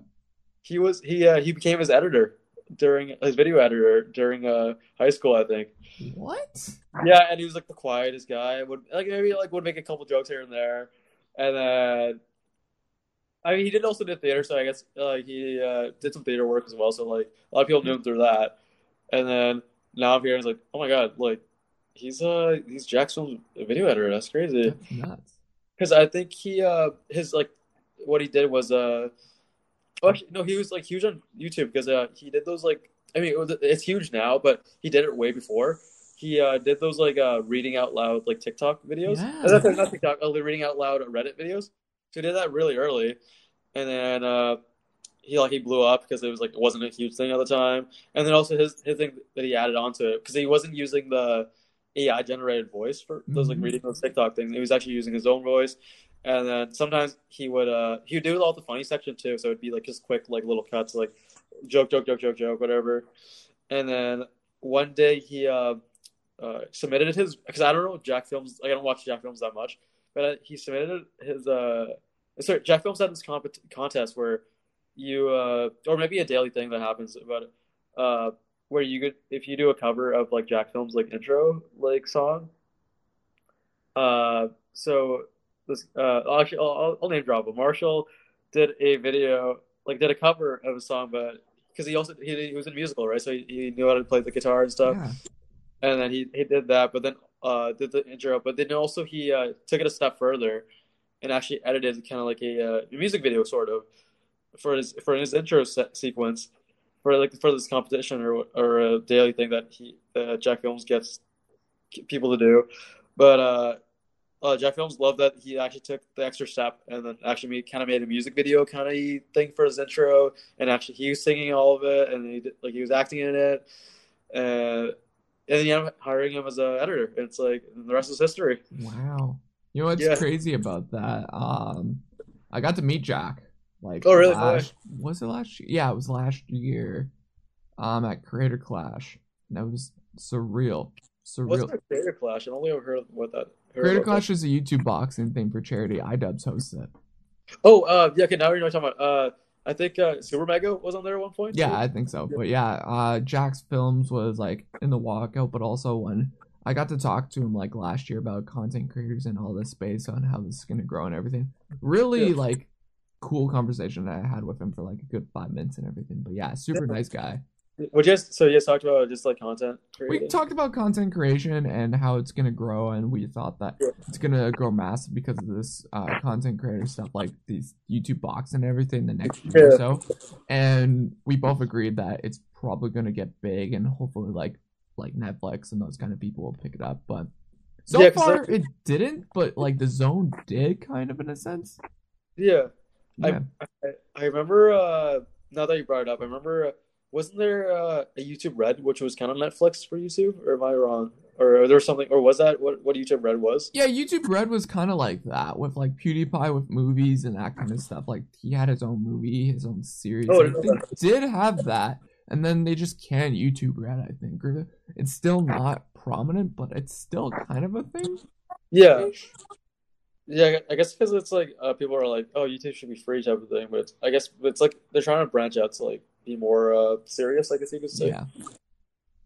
He was he uh, he became his editor during his video editor during uh high school I think. What? Yeah, and he was like the quietest guy. Would like maybe like would make a couple jokes here and there, and then I mean he did also did theater, so I guess like he uh, did some theater work as well. So like a lot of people knew him through that. And then now I'm hearing like, oh my god, like he's uh he's Jackson's video editor. That's crazy. Nuts. Because I think he uh his like what he did was uh oh, actually, no he was like huge on YouTube because uh he did those like I mean it was, it's huge now but he did it way before. He uh did those like uh reading out loud like TikTok videos. Yeah. Uh, not- not TikTok, uh, reading out loud Reddit videos. So he did that really early, and then uh he like he blew up because it was like it wasn't a huge thing at the time. And then also his his thing that he added onto it because he wasn't using the AI generated voice for those like Mhm. reading those TikTok things. He was actually using his own voice. And then sometimes he would uh he would do all the funny section too, so it'd be like just quick like little cuts like joke, joke, joke, joke, joke, whatever. And then one day he uh, uh submitted his because I don't know Jacksfilms like I don't watch Jacksfilms that much, but uh, he submitted his uh sorry Jacksfilms had this comp- contest where you uh or maybe a daily thing that happens it uh where you could if you do a cover of like Jacksfilms like intro like song uh so this uh actually I'll, I'll- name drop but Marshall did a video like did a cover of a song but because he also he, he was in a musical right? So he, he knew how to play the guitar and stuff. Yeah. and then he, he did that, but then uh, did the intro, but then also he uh, took it a step further and actually edited kind of like a, uh, music video sort of for his for his intro se- sequence for like for this competition or or a daily thing that he Jacksfilms gets people to do, but uh, Jacksfilms loved that he actually took the extra step and then actually made, kind of made a music video kind of thing for his intro, and actually he was singing all of it and he did, like he was acting in it. Uh, and then you end up hiring him as an editor. It's like the rest is history. Wow. You know what's Yeah. crazy about that? Um, I got to meet Jack. Like, Oh, really? Last, was it last year? Yeah, it was last year. Um, at Creator Clash. And that was surreal. Surreal. the Creator Clash? I only ever heard of what that. Creator Clash is a YouTube boxing thing for charity. iDubbbz hosts it. Oh, uh, yeah. Okay, now you know what I'm talking about. Uh, I think uh, Super Mega was on there at one point. Yeah, too? I think so. But yeah, uh, Jacksfilms was like in the walkout, but also when I got to talk to him like last year about content creators and all this space on how this is gonna grow and everything. Really Yeah. like cool conversation that I had with him for like a good five minutes and everything. But yeah, super Yeah. nice guy. We just so you just talked about just like content We talked about content creation and how it's gonna grow, and we thought that Yeah. it's gonna grow massive because of this uh, content creator stuff, like these YouTube box and everything, the next year Yeah. or so. And we both agreed that it's probably gonna get big, and hopefully, like like Netflix and those kind of people will pick it up. But so Yeah, far, like- it didn't. But like the zone did, kind of in a sense. yeah, Yeah. I, I remember. Uh, now that you brought it up, I remember. Wasn't there uh, a YouTube Red, which was kind of Netflix for YouTube, or am I wrong? Or there was something, or was that what what YouTube Red was? Yeah, YouTube Red was kind of like that with like PewDiePie with movies and that kind of stuff. Like he had his own movie, his own series. Oh, I think did have that, and then they just canned YouTube Red. I think or it's still not prominent, but it's still kind of a thing. Yeah, yeah. I guess because it's like uh, people are like, "Oh, YouTube should be free," type of thing. But I guess it's like they're trying to branch out to like be more uh, serious. I guess you could say. Yeah,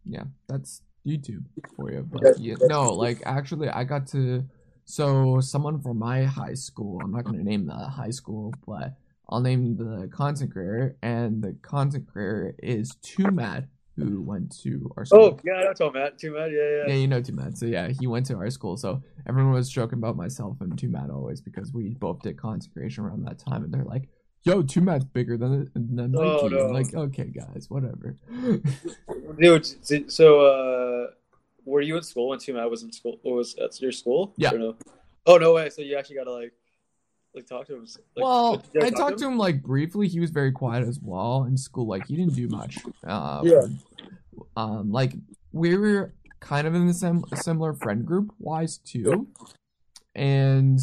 yeah, that's YouTube for you. Yeah. But yeah, no, like actually, I got to. So someone from my high school, I'm not gonna name the high school, but I'll name the content creator, and the content creator is 2Mad, who went to our school. Oh, yeah, that's all Matt. 2Mad. Yeah, Yeah, yeah. you know 2Mad. So yeah, he went to our school. So everyone was joking about myself and 2Mad always because we both did content creation around that time, and they're like, "Yo, 2Mad's bigger than than Nike." Oh, no. I'm like, okay, guys, whatever. Dude, so- uh, were you in school when 2Mad was in school? Was at your school? Yeah. Or no? Oh no way! So you actually got to like, like talk to him. Like, well, I talked to him like briefly. He was very quiet as well in school. Like he didn't do much. Uh, Yeah. Um, like we were kind of in the same similar friend group wise too, and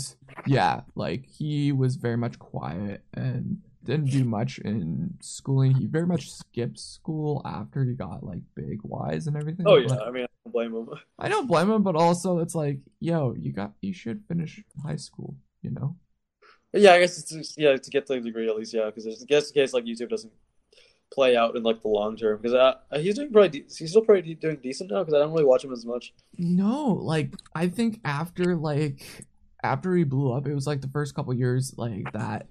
yeah, like he was very much quiet and didn't do much in schooling. He very much skipped school after he got like big wise and everything. Oh yeah, I mean, I don't blame him. I don't blame him, but also it's like, yo, you got you should finish high school, you know? Yeah, I guess it's just, yeah to get the degree at least. Yeah, because I guess in case like YouTube doesn't play out in like the long term. Because uh, he's doing probably De- he's still probably de- doing decent now. Because I don't really watch him as much. No, like I think after like after he blew up, it was like the first couple years like that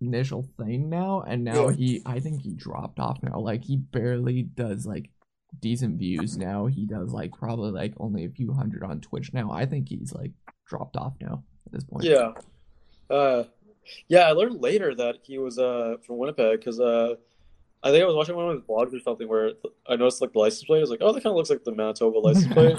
initial thing now, and now Yeah. he I think he dropped off now. Like he barely does like decent views now. He does like probably like only a few hundred on Twitch now. I think he's like dropped off now at this point. Yeah. Uh, yeah, I learned later that he was uh from Winnipeg because uh I think I was watching one of his vlogs or something where I noticed like the license plate. I was like, oh, that kind of looks like the Manitoba license plate.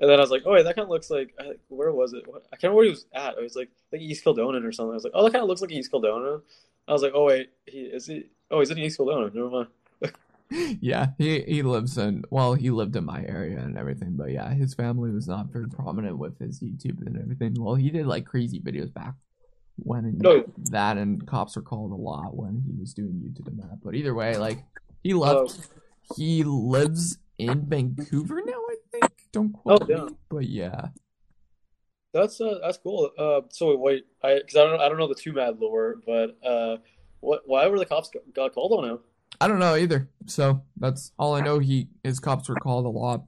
and then I was like, oh wait, that kind of looks like where was it? What- I can't remember where he was at. I was like like East Kildonan or something. I was like, oh, that kind of looks like East Kildonan. I was like, oh wait, he is he? Oh, he's in East Kildonan. Never mind. yeah, he he lives in well, he lived in my area and everything, but yeah, his family was not very prominent with his YouTube and everything. Well, he did like crazy videos back when No. that and cops were called a lot when he was doing YouTube and that. But either way, like he left. Uh, he lives in Vancouver now, I think. Don't quote Oh, yeah. me, but yeah. That's uh, that's cool. Uh, so wait, I because I don't I don't know the 2Mad lore, but uh, what why were the cops got, got called on him? I don't know either. So that's all I know. He his cops were called a lot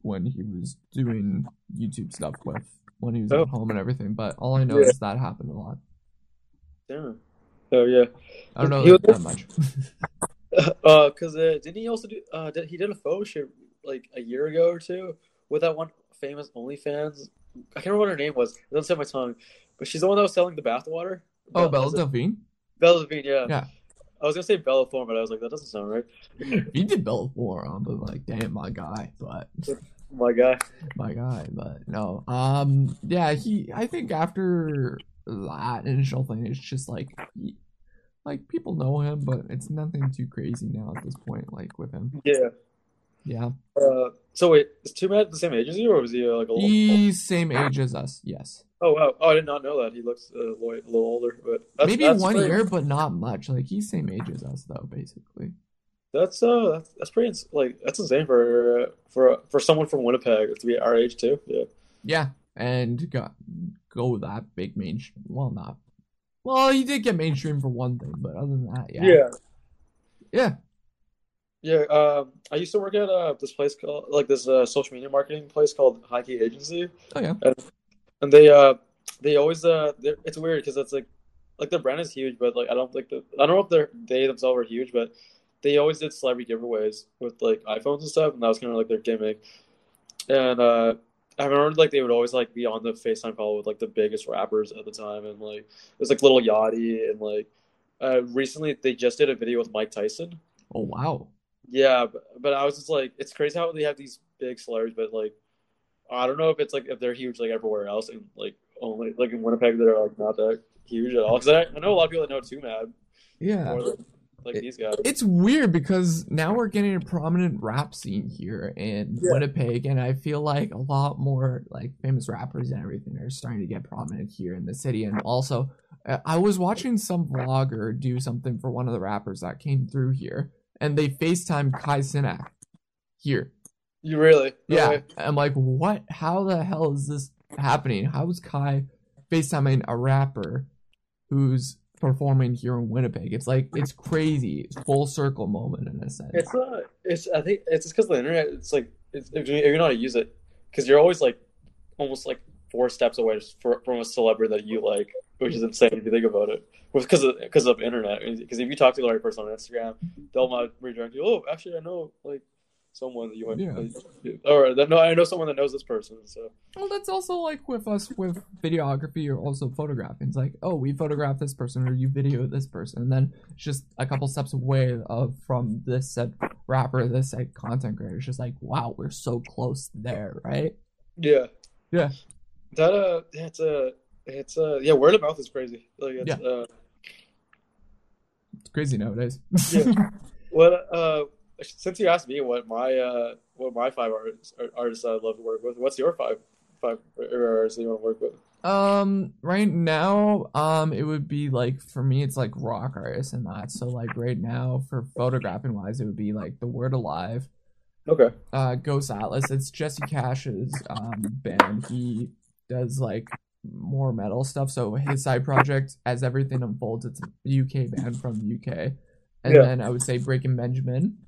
when he was doing YouTube stuff with when he was Oh. at home and everything. But all I know Yeah. is that happened a lot. Damn. Oh yeah. I don't know He was- that much. Uh, because uh, didn't he also do? Uh, did, he did a photo shoot like a year ago or two with that one famous OnlyFans. I can't remember what her name was. It doesn't say my tongue, but she's the one that was selling the bathwater. oh, Belle Delphine. Belle Delphine, yeah. Yeah. I was gonna say Bella Thorne, but I was like, that doesn't sound right. He did Bella on, but like, damn, my guy. But My guy. my guy. But no. Um. Yeah. He. I think after that initial thing, it's just like. He, like people know him, but it's nothing too crazy now at this point. Like with him, Yeah. yeah. Uh, so wait, is Two Man the same age as you, or was he uh, like a little? He's same age as us. Yes. Oh wow! Oh, I did not know that. He looks uh, a little older, but that's, Maybe that's one year, but not much. Like he's same age as us, though. Basically. That's uh, that's, that's pretty like that's insane for for for someone from Winnipeg to be our age too. Yeah. Yeah, and got go that big mainstream. Well, not. Well, he did get mainstream for one thing, but other than that, yeah, Yeah. yeah. Yeah. Um, I used to work at uh this place called like this uh social media marketing place called High Key Agency, Oh yeah. and they uh they always uh it's weird because it's like like their brand is huge, but like I don't think the I don't know if they're they themselves are huge, but they always did celebrity giveaways with like iPhones and stuff, and that was kind of like their gimmick. And uh, I remember like they would always like be on the FaceTime call with like the biggest rappers at the time, and like it was like Lil Yachty, and like uh, recently they just did a video with Mike Tyson. Oh wow. Yeah, but, but I was just like, it's crazy how they have these big celebrities, but like, I don't know if it's like if they're huge like everywhere else, and like only like in Winnipeg they're like not that huge at all. Because I, I know a lot of people that know 2Mad Yeah. more than like It- these guys. It's weird because now we're getting a prominent rap scene here in Yeah. Winnipeg, and I feel like a lot more like famous rappers and everything are starting to get prominent here in the city. And also, uh, I was watching some vlogger do something for one of the rappers that came through here, and they FaceTime Kai Cenat here. You really? No Yeah, way. I'm like, what? How the hell is this happening? How is Kai FaceTiming a rapper who's performing here in Winnipeg? It's like it's crazy. It's full circle moment in a sense. It's uh, it's I think it's just because the internet. It's like it's, if you're not to use it, because you're always like almost like four steps away for, from a celebrity that you like, which is insane if you think about it. Because of because of internet. Because if you talk to the right person on Instagram, they'll might redirect you. Oh, actually, I know like someone that you might. Yeah. or that no, I know someone that knows this person. So Well, that's also like with us with videography or also photographing. It's like, oh, we photograph this person or you video this person, and then it's just a couple steps away of from this said rapper, this said content creator. It's just like, wow, we're so close there, right? yeah, Yeah. That uh, it's a. It's uh yeah, word of mouth is crazy. Like it's uh It's crazy nowadays. Yeah. What uh since you asked me what my uh what my five artists artists I'd love to work with, what's your five five artists that you want to work with? Um, right now, um, it would be like for me, it's like rock artists and that. So like right now, for photographing wise, it would be like the Word Alive, Okay. uh, Ghost Atlas. It's Jesse Cash's um band. He does like more metal stuff. So his side project, as everything unfolds, it's a UK band from the UK. And Yeah. then I would say Breaking Benjamin.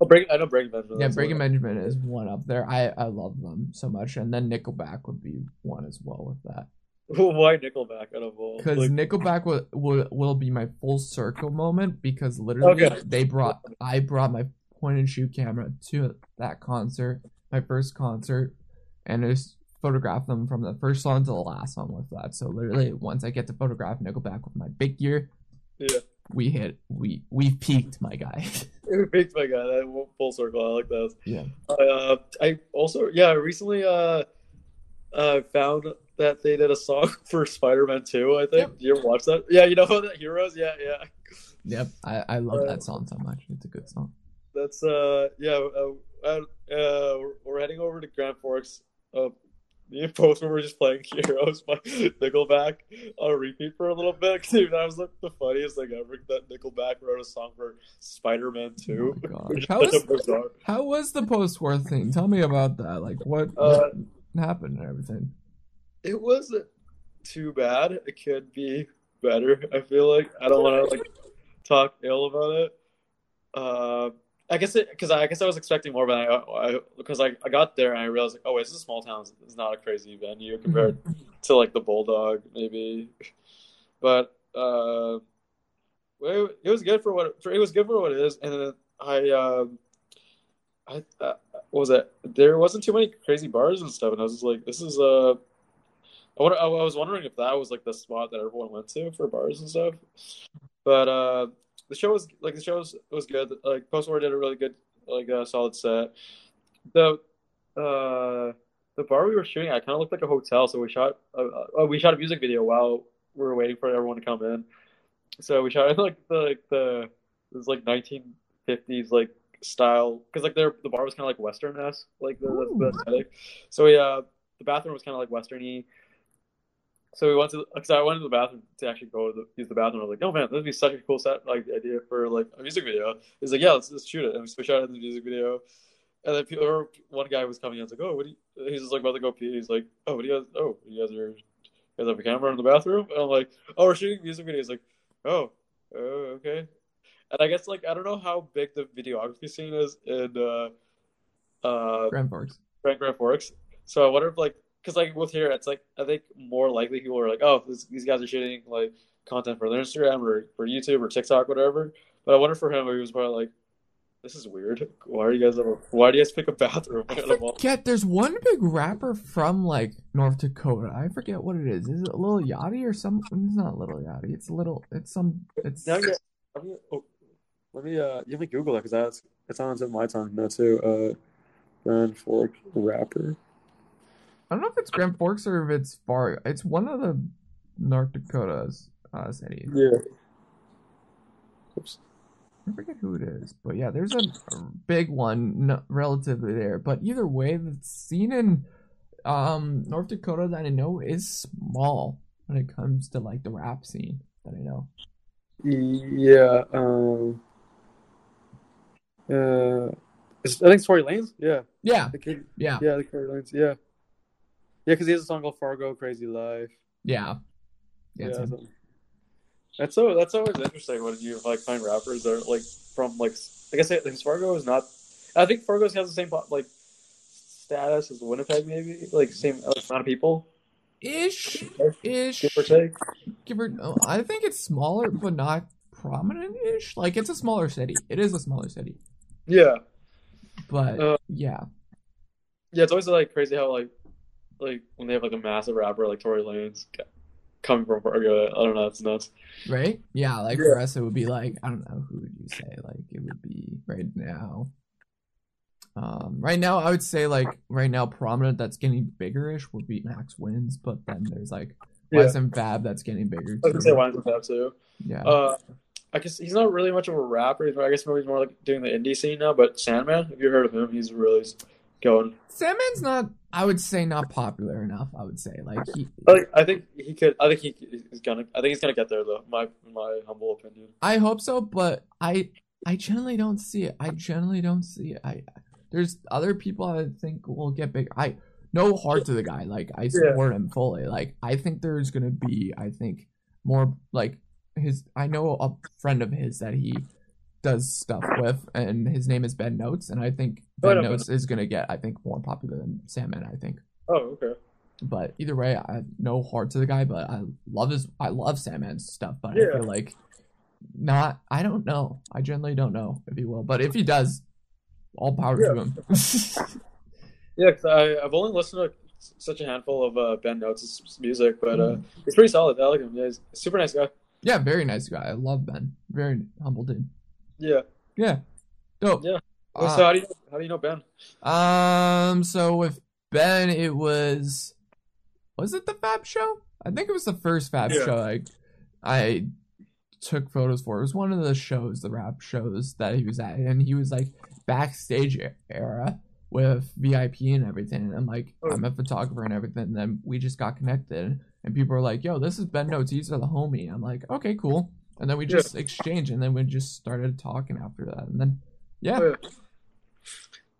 Oh, break. I know Breaking Benjamin. Yeah, Breaking. Benjamin is one up there. I I love them so much. And then Nickelback would be one as well with that. Why Nickelback out of all? Because Like, Nickelback will, will will be my full circle moment because literally Okay. they brought I brought my point and shoot camera to that concert, my first concert, and just photograph them from the first song to the last song with that. So literally, once I get to photograph Nickelback with my big gear, Yeah. We hit we we peaked, my guy. It makes my guy that won't full circle. I like that. yeah. Uh, I also yeah recently uh uh found that they did a song for Spider-Man 2, I think. Yep. You ever watch that? Yeah, you know that Heroes? Yeah, yeah. Yep. I I love Uh, that song so much. It's a good song. That's uh yeah, uh, uh, uh we're, we're heading over to Grand Forks. Me and Postman were just playing Heroes by Nickelback on repeat for a little bit. Dude, that was like the funniest thing ever. That Nickelback wrote a song for Spider-Man 2. Oh my gosh. Which How is was- How was the post war thing? Tell me about that. Like what, Uh, what happened and everything. It wasn't too bad. It could be better. I feel like I don't want to like talk ill about it. Uh, I guess it because I, I guess I was expecting more, but I, I because I, I got there and I realized like oh wait, this is a small town. It's not a crazy venue compared to like the Bulldog maybe, but uh, well, it was good for what for, it was good for what it is. And then I um, I uh, what was it? There wasn't too many crazy bars and stuff, and I was just like, this is uh I, wonder, I was wondering if that was like the spot that everyone went to for bars and stuff. But uh, the show was like the show was, was good. Like Post War did a really good, like uh, solid set. The uh, the bar we were shooting at kind of looked like a hotel, so we shot uh, uh, we shot a music video while we were waiting for everyone to come in. So we shot like the like the it was like 1950s like style because like their the bar was kind of like western esque like the, the, the aesthetic. So we uh the bathroom was kind of like westerny. So we went to because I went to the bathroom to actually go to the, use the bathroom. I was like, "Oh man, that'd be such a cool set like idea for like a music video." He's like, "Yeah, let's, let's shoot it." And so we shot it in the music video. And then people, one guy was coming in. I was like, "Oh, what do you?" He's just like about to go pee. He's like, "Oh, what do you guys? Oh, you guys are you guys have a camera in the bathroom?" And I'm like, "Oh, we're shooting music video." He's like, "Oh, oh, okay." And I guess like I don't know how big the videography scene is in uh, uh, Grand Forks. Grand Grand Forks. So I wonder if like because like with here, it's like I think more likely people are like, oh, this, these guys are shooting like content for their Instagram or for YouTube or TikTok, whatever. But I wonder for him, he was probably like, this is weird. Why are you guys ever? Why do you guys pick a bathroom? I out of all-" forget. There's one big rapper from like North Dakota. I forget what it is. Is it Lil Yachty or some? It's not Lil Yachty. It's a little. It's some. It's Now, yeah, I'm gonna- oh, let me uh, let me Google that because that's it's on the tip of my tongue now too. Uh, Grand Fork rapper. I don't know if it's Grand Forks or if it's far. It's one of the North Dakota's uh, cities. Yeah. Oops. I forget who it is, but yeah, there's a, a big one n- relatively there. But either way, the scene in um North Dakota that I know is small when it comes to like the rap scene that I know. Yeah. Um. Uh, I think it's Tory Lanez. Yeah. Yeah, The kid. yeah, Yeah, the Tory Lanez. Yeah. Yeah, because he has a song called "Fargo Crazy Life." yeah. Yeah, Yeah, so- that's so that's always interesting when you like find rappers that are like from like I guess like, Fargo is not. I think Fargo has the same like status as Winnipeg, maybe like same amount of people, ish, ish. give or take. Give or oh, I think it's smaller, but not prominent-ish. Like it's a smaller city. It is a smaller city, Yeah, but Uh, yeah, yeah. It's always like crazy how like like when they have like a massive rapper like Tory Lanez coming from Fargo. I don't know. It's nuts. right? Yeah, like Yeah. for us, it would be like I don't know who would you say? Like it would be right now. Um, right now, I would say like right now, prominent that's getting bigger-ish would be Max Wins, but then there's like Yeah. Wes and Fab that's getting bigger. I was gonna too. say Wines with that too. Yeah, Uh, I guess he's not really much of a rapper. He's more, I guess maybe he's more like doing the indie scene now. But Sandman, have you heard of him? He's really going. Sandman's not. I would say not popular enough. I would say like he. I think he could. I think he, he's gonna. I think he's gonna get there though. My my humble opinion. I hope so, but I I generally don't see it. I generally don't see it. I there's other people I think will get big. I no heart to the guy. Like I support him fully. Like I think there's gonna be I think more like his. I know a friend of his that he does stuff with, and his name is Ben Notes, and I think Oh, Ben know Ben Notes is gonna get I think more popular than Sandman. I think. Oh, okay. But either way, I have no heart to the guy, but I love his I love Sandman's stuff, but Yeah. I feel like not I don't know. I generally don't know if he will. But if he does, all power Yeah. to him. Yeah, because I I've only listened to such a handful of uh, Ben Notes' music, but uh, he's pretty solid. I like him. Yeah, he's a super nice guy. yeah, very nice guy. I love Ben. Very humble dude. Yeah. Yeah. Dope. Yeah. Uh, so how do you how do you know Ben? Um, so with Ben, it was was it the Fab Show? I think it was the first Fab Yeah. Show. Like I took photos for. It was one of the shows, the rap shows that he was at, and he was like backstage era with VIP and everything. And I'm like, Oh. I'm a photographer and everything. And then we just got connected, and people were like, "Yo, this is Ben Notes. He's the homie." I'm like, "Okay, cool." And then we Yeah. just exchanged, and then we just started talking after that, and then yeah. Oh, yeah.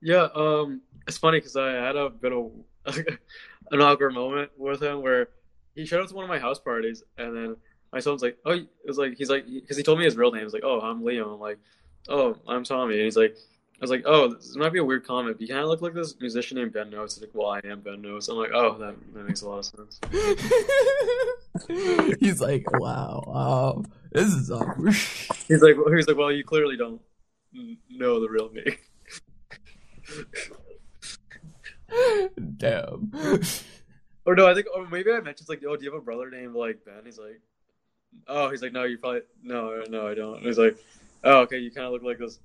Yeah, um, it's funny because I had a bit of an awkward moment with him where he showed up to one of my house parties, and then my son's like, "Oh," it was like he's like because he told me his real name. He's like, "Oh, I'm Liam." I'm like, "Oh, I'm Tommy." And he's like, "I was like, oh, this might be a weird comment, but you kind of look like this musician named Ben Notes." Like, "Well, I am Ben Notes." I'm like, "Oh, that, that makes a lot of sense." He's like, wow, um, this is awkward. He's like, he's like, "Well, you clearly don't know the real me." Damn. Or no, I think, or maybe I mentioned like, oh, do you have a brother named like Ben? He's like, oh, he's like, no, you probably, no, no, I don't. And he's like, oh, okay, you kind of look like this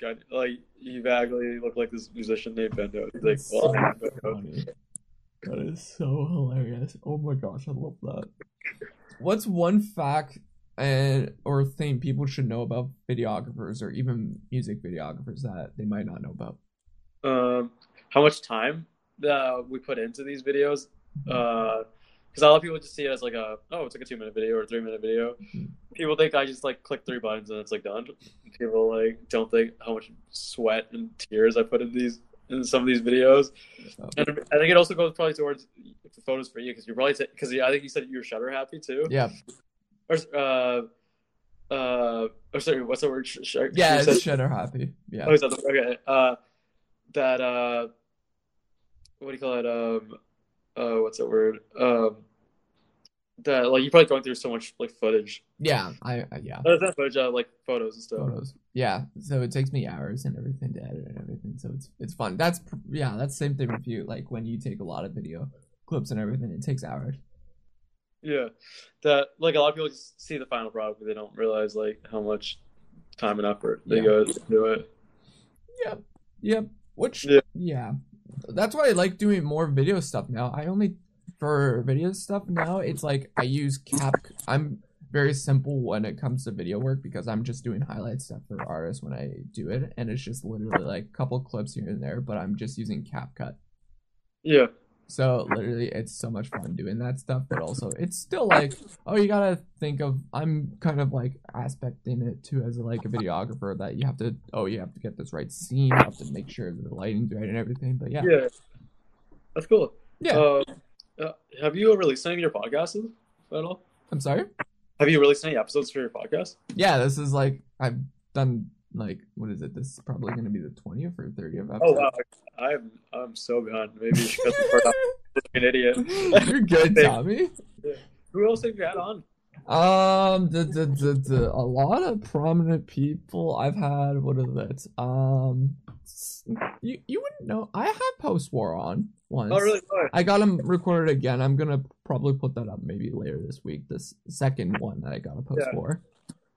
guy, like you vaguely look like this musician named Ben Doe. He's like, well, so I'm Ben Doe. funny. That is so hilarious. Oh my gosh, I love that. What's one fact and or thing people should know about videographers or even music videographers that they might not know about? um, how much time that we put into these videos? Because a lot of people just see it as like a, oh, it's like a two minute video or a three minute video. Mhm. People think I just like click three buttons and it's like done. People like don't think how much sweat and tears I put in these in some of these videos. And I think it also goes probably towards the photos for you because you're probably because I think you said you're shutter happy too. yeah, Or uh, uh, oh sorry, what's the word? Sh- sh- yeah, it's Shutter Happy. Yeah, Oh, is that the, okay? Uh, that uh, what do you call it? Um, uh, what's that word? Um, that like you're probably going through so much like footage. yeah, I, I yeah. Not not footage, uh, like photos and stuff. photos. Yeah, so it takes me hours and everything to edit and everything. So it's it's fun. That's yeah, that's the same thing with you. Like when you take a lot of video clips and everything, it takes hours. Yeah, that like a lot of people just see the final product, but they don't realize like how much time and effort they Yeah. go into it. Yep. Yep. Which Yeah. yeah. That's why I like doing more video stuff now. I only for video stuff now, it's like I use cap I'm very simple when it comes to video work because I'm just doing highlight stuff for artists when I do it and it's just literally like a couple clips here and there, but I'm just using CapCut. Yeah, So literally, it's so much fun doing that stuff, but also it's still like, oh, you gotta think of. I'm kind of like aspecting it too as like a videographer that you have to. Oh, you have to get this right scene. You have to make sure the lighting's right and everything. But yeah, yeah, that's cool. yeah. Uh, uh, have you released any of your podcasts at all? I'm sorry. Have you released any episodes for your podcast? Yeah, this is like I've done like what is it? This is probably gonna be the 20th or 30th episode. Oh wow, I'm I'm so behind. Maybe you should cut an idiot. You're good, Tommy. Who else have you had on? Um, the, the, the, the, a lot of prominent people I've had. What is it? Um, you you wouldn't know. I had post war on once. Oh really? Oh, I got him recorded again. I'm gonna probably put that up maybe later this week. This second one that I got a post Yeah.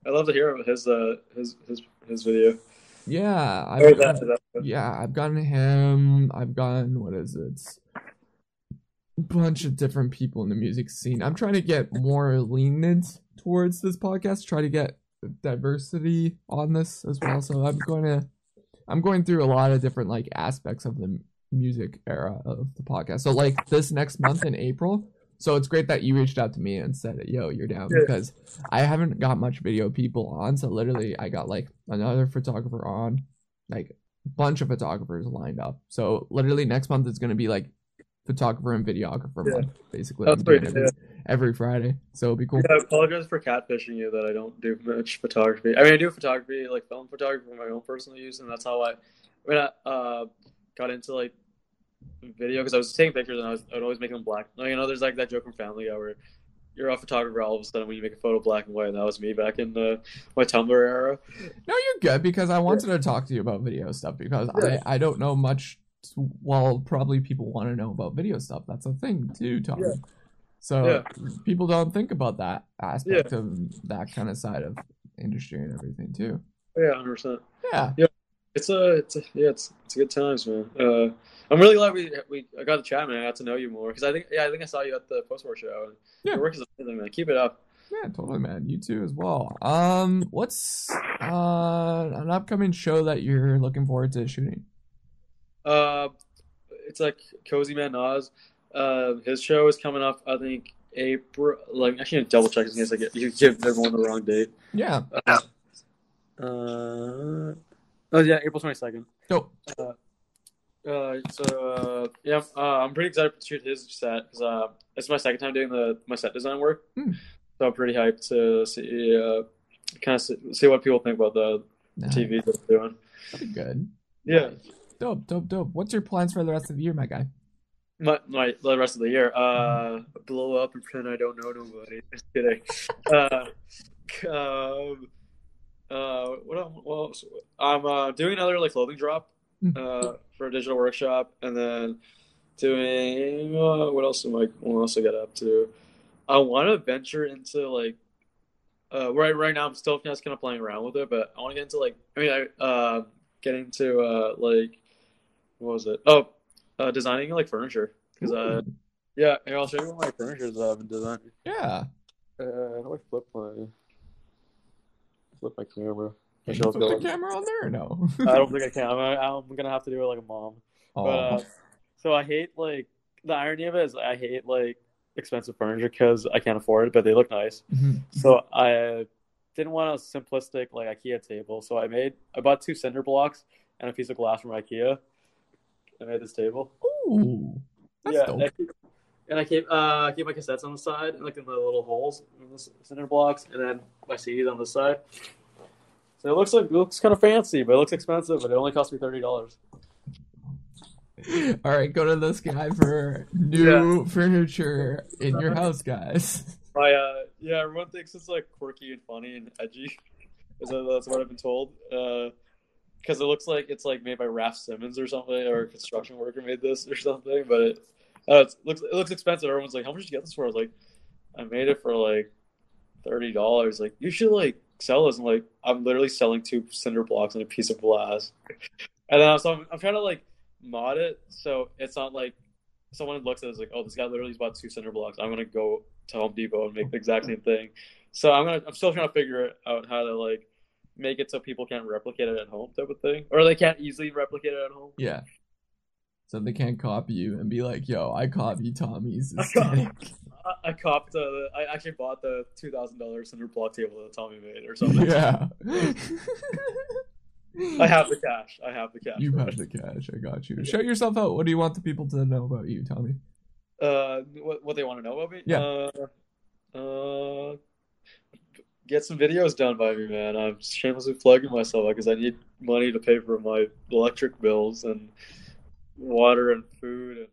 I love to hear his uh his his his video. Yeah, I've that, got, that- yeah, I've gotten him. I've gotten what is it? A bunch of different people in the music scene. I'm trying to get more lenient towards this podcast. Try to get diversity on this as well. So I'm going to, I'm going through a lot of different like aspects of the music era of the podcast. So like this next month in April. So it's great that you reached out to me and said, "Yo, you're down," Yeah. because I haven't got much video people on. So literally, I got like another photographer on, like a bunch of photographers lined up. So literally next month it's gonna be like photographer and videographer Yeah. month, basically. That's pretty- every, every Friday. So it'll be cool. Yeah, I apologize for catfishing you that I don't do much photography. I mean, I do photography, like film photography for my own personal use, and that's how I, when I uh, got into like video, because I was taking pictures and I was I'd always make them black. You know, there's like that joke from Family Guy where you're a photographer all of a sudden when you make a photo black and white. And that was me back in the, my Tumblr era. No, you're good because I wanted to talk to you about video stuff because Yeah. I, I don't know much. Well, probably people want to know about video stuff. That's a thing too, Tommy. Yeah. So Yeah. people don't think about that aspect of that kind of side of industry and everything too. Yeah, hundred percent. Yeah. Yeah. It's a, it's a, yeah, it's it's good times, man. Uh, I'm really glad we we I got the chat, man. I got to know you more because I think yeah, I think I saw you at the post war show. And Yeah. Your work is amazing, man. Keep it up. Yeah, totally, man. You too as well. Um, what's uh an upcoming show that you're looking forward to shooting? Uh, it's like Cozy Man Nas. Uh, his show is coming up. I think April. Like, actually, double check in case I get you give everyone the wrong date. Yeah. Uh, oh yeah, April twenty second. Dope. Uh, so uh, yeah, uh, I'm pretty excited to shoot his set because uh, it's my second time doing the my set design work. Hmm. So I'm pretty hyped to see uh, kind of see, see what people think about the Nice. TV that they're doing. That'd be good. Yeah, Dope, dope, dope. What's your plans for the rest of the year, my guy? my, my the rest of the year. Uh, blow up and pretend I don't know nobody. Just kidding. uh, um, uh, what else? What else? I'm uh, doing another like clothing drop Hmm. uh, for a digital workshop, and then doing uh, what else am I? What else I got up to? I want to venture into like. Uh, right, right now I'm still just kind of playing around with it, but I want to get into like, I mean, I uh, get into uh, like, what was it? Oh, uh, designing like furniture because uh, yeah, here, I'll show you what my furniture that I've been designing. yeah. Uh, how do I flip my flip my camera? Can I you should put also the go- camera on there or no? I don't think I can. I'm, I'm gonna have to do it like a mom. oh. But uh, so I hate like the irony of it is I hate like expensive furniture because I can't afford it, but they look nice. Mhm. So I didn't want a simplistic like IKEA table, so I made I bought two cinder blocks and a piece of glass from IKEA. I made this table. Ooh. That's yeah, dope. I keep, and I keep uh keep my cassettes on the side like in the little holes in the c- cinder blocks, and then my CDs on the side. So it looks like it looks kind of fancy, but it looks expensive. But it only cost me thirty dollars. All right, go to this guy for new furniture in your house, guys. My uh yeah, everyone thinks it's like quirky and funny and edgy. That's what I've been told. Uh, because it looks like it's like made by Raf Simons or something, or a construction worker made this or something. But it, uh, it looks it looks expensive. Everyone's like, "How much did you get this for?" I was like, "I made it for like thirty dollars." Like, you should like sell this. And like, I'm literally selling two cinder blocks and a piece of glass. And then so I'm, I'm trying to like mod it so it's not like someone looks at it as like, "Oh, this guy literally bought two cinder blocks." I'm gonna go to Home Depot and make the exact same thing. So I'm gonna I'm still trying to figure out how to like make it so people can't replicate it at home type of thing, or they can't easily replicate it at home. Yeah. So they can't copy you and be like, "Yo, I copy Tommy's I got- I, I copped the I actually bought the two thousand dollars cinder block table that Tommy made or something. yeah. I have the cash. I have the cash. You have the cash. I got you. Show yourself out. What do you want the people to know about you, Tommy? Uh, what what they want to know about me? Yeah. Uh, uh, get some videos done by me, man. I'm shamelessly plugging myself because I need money to pay for my electric bills and water and food and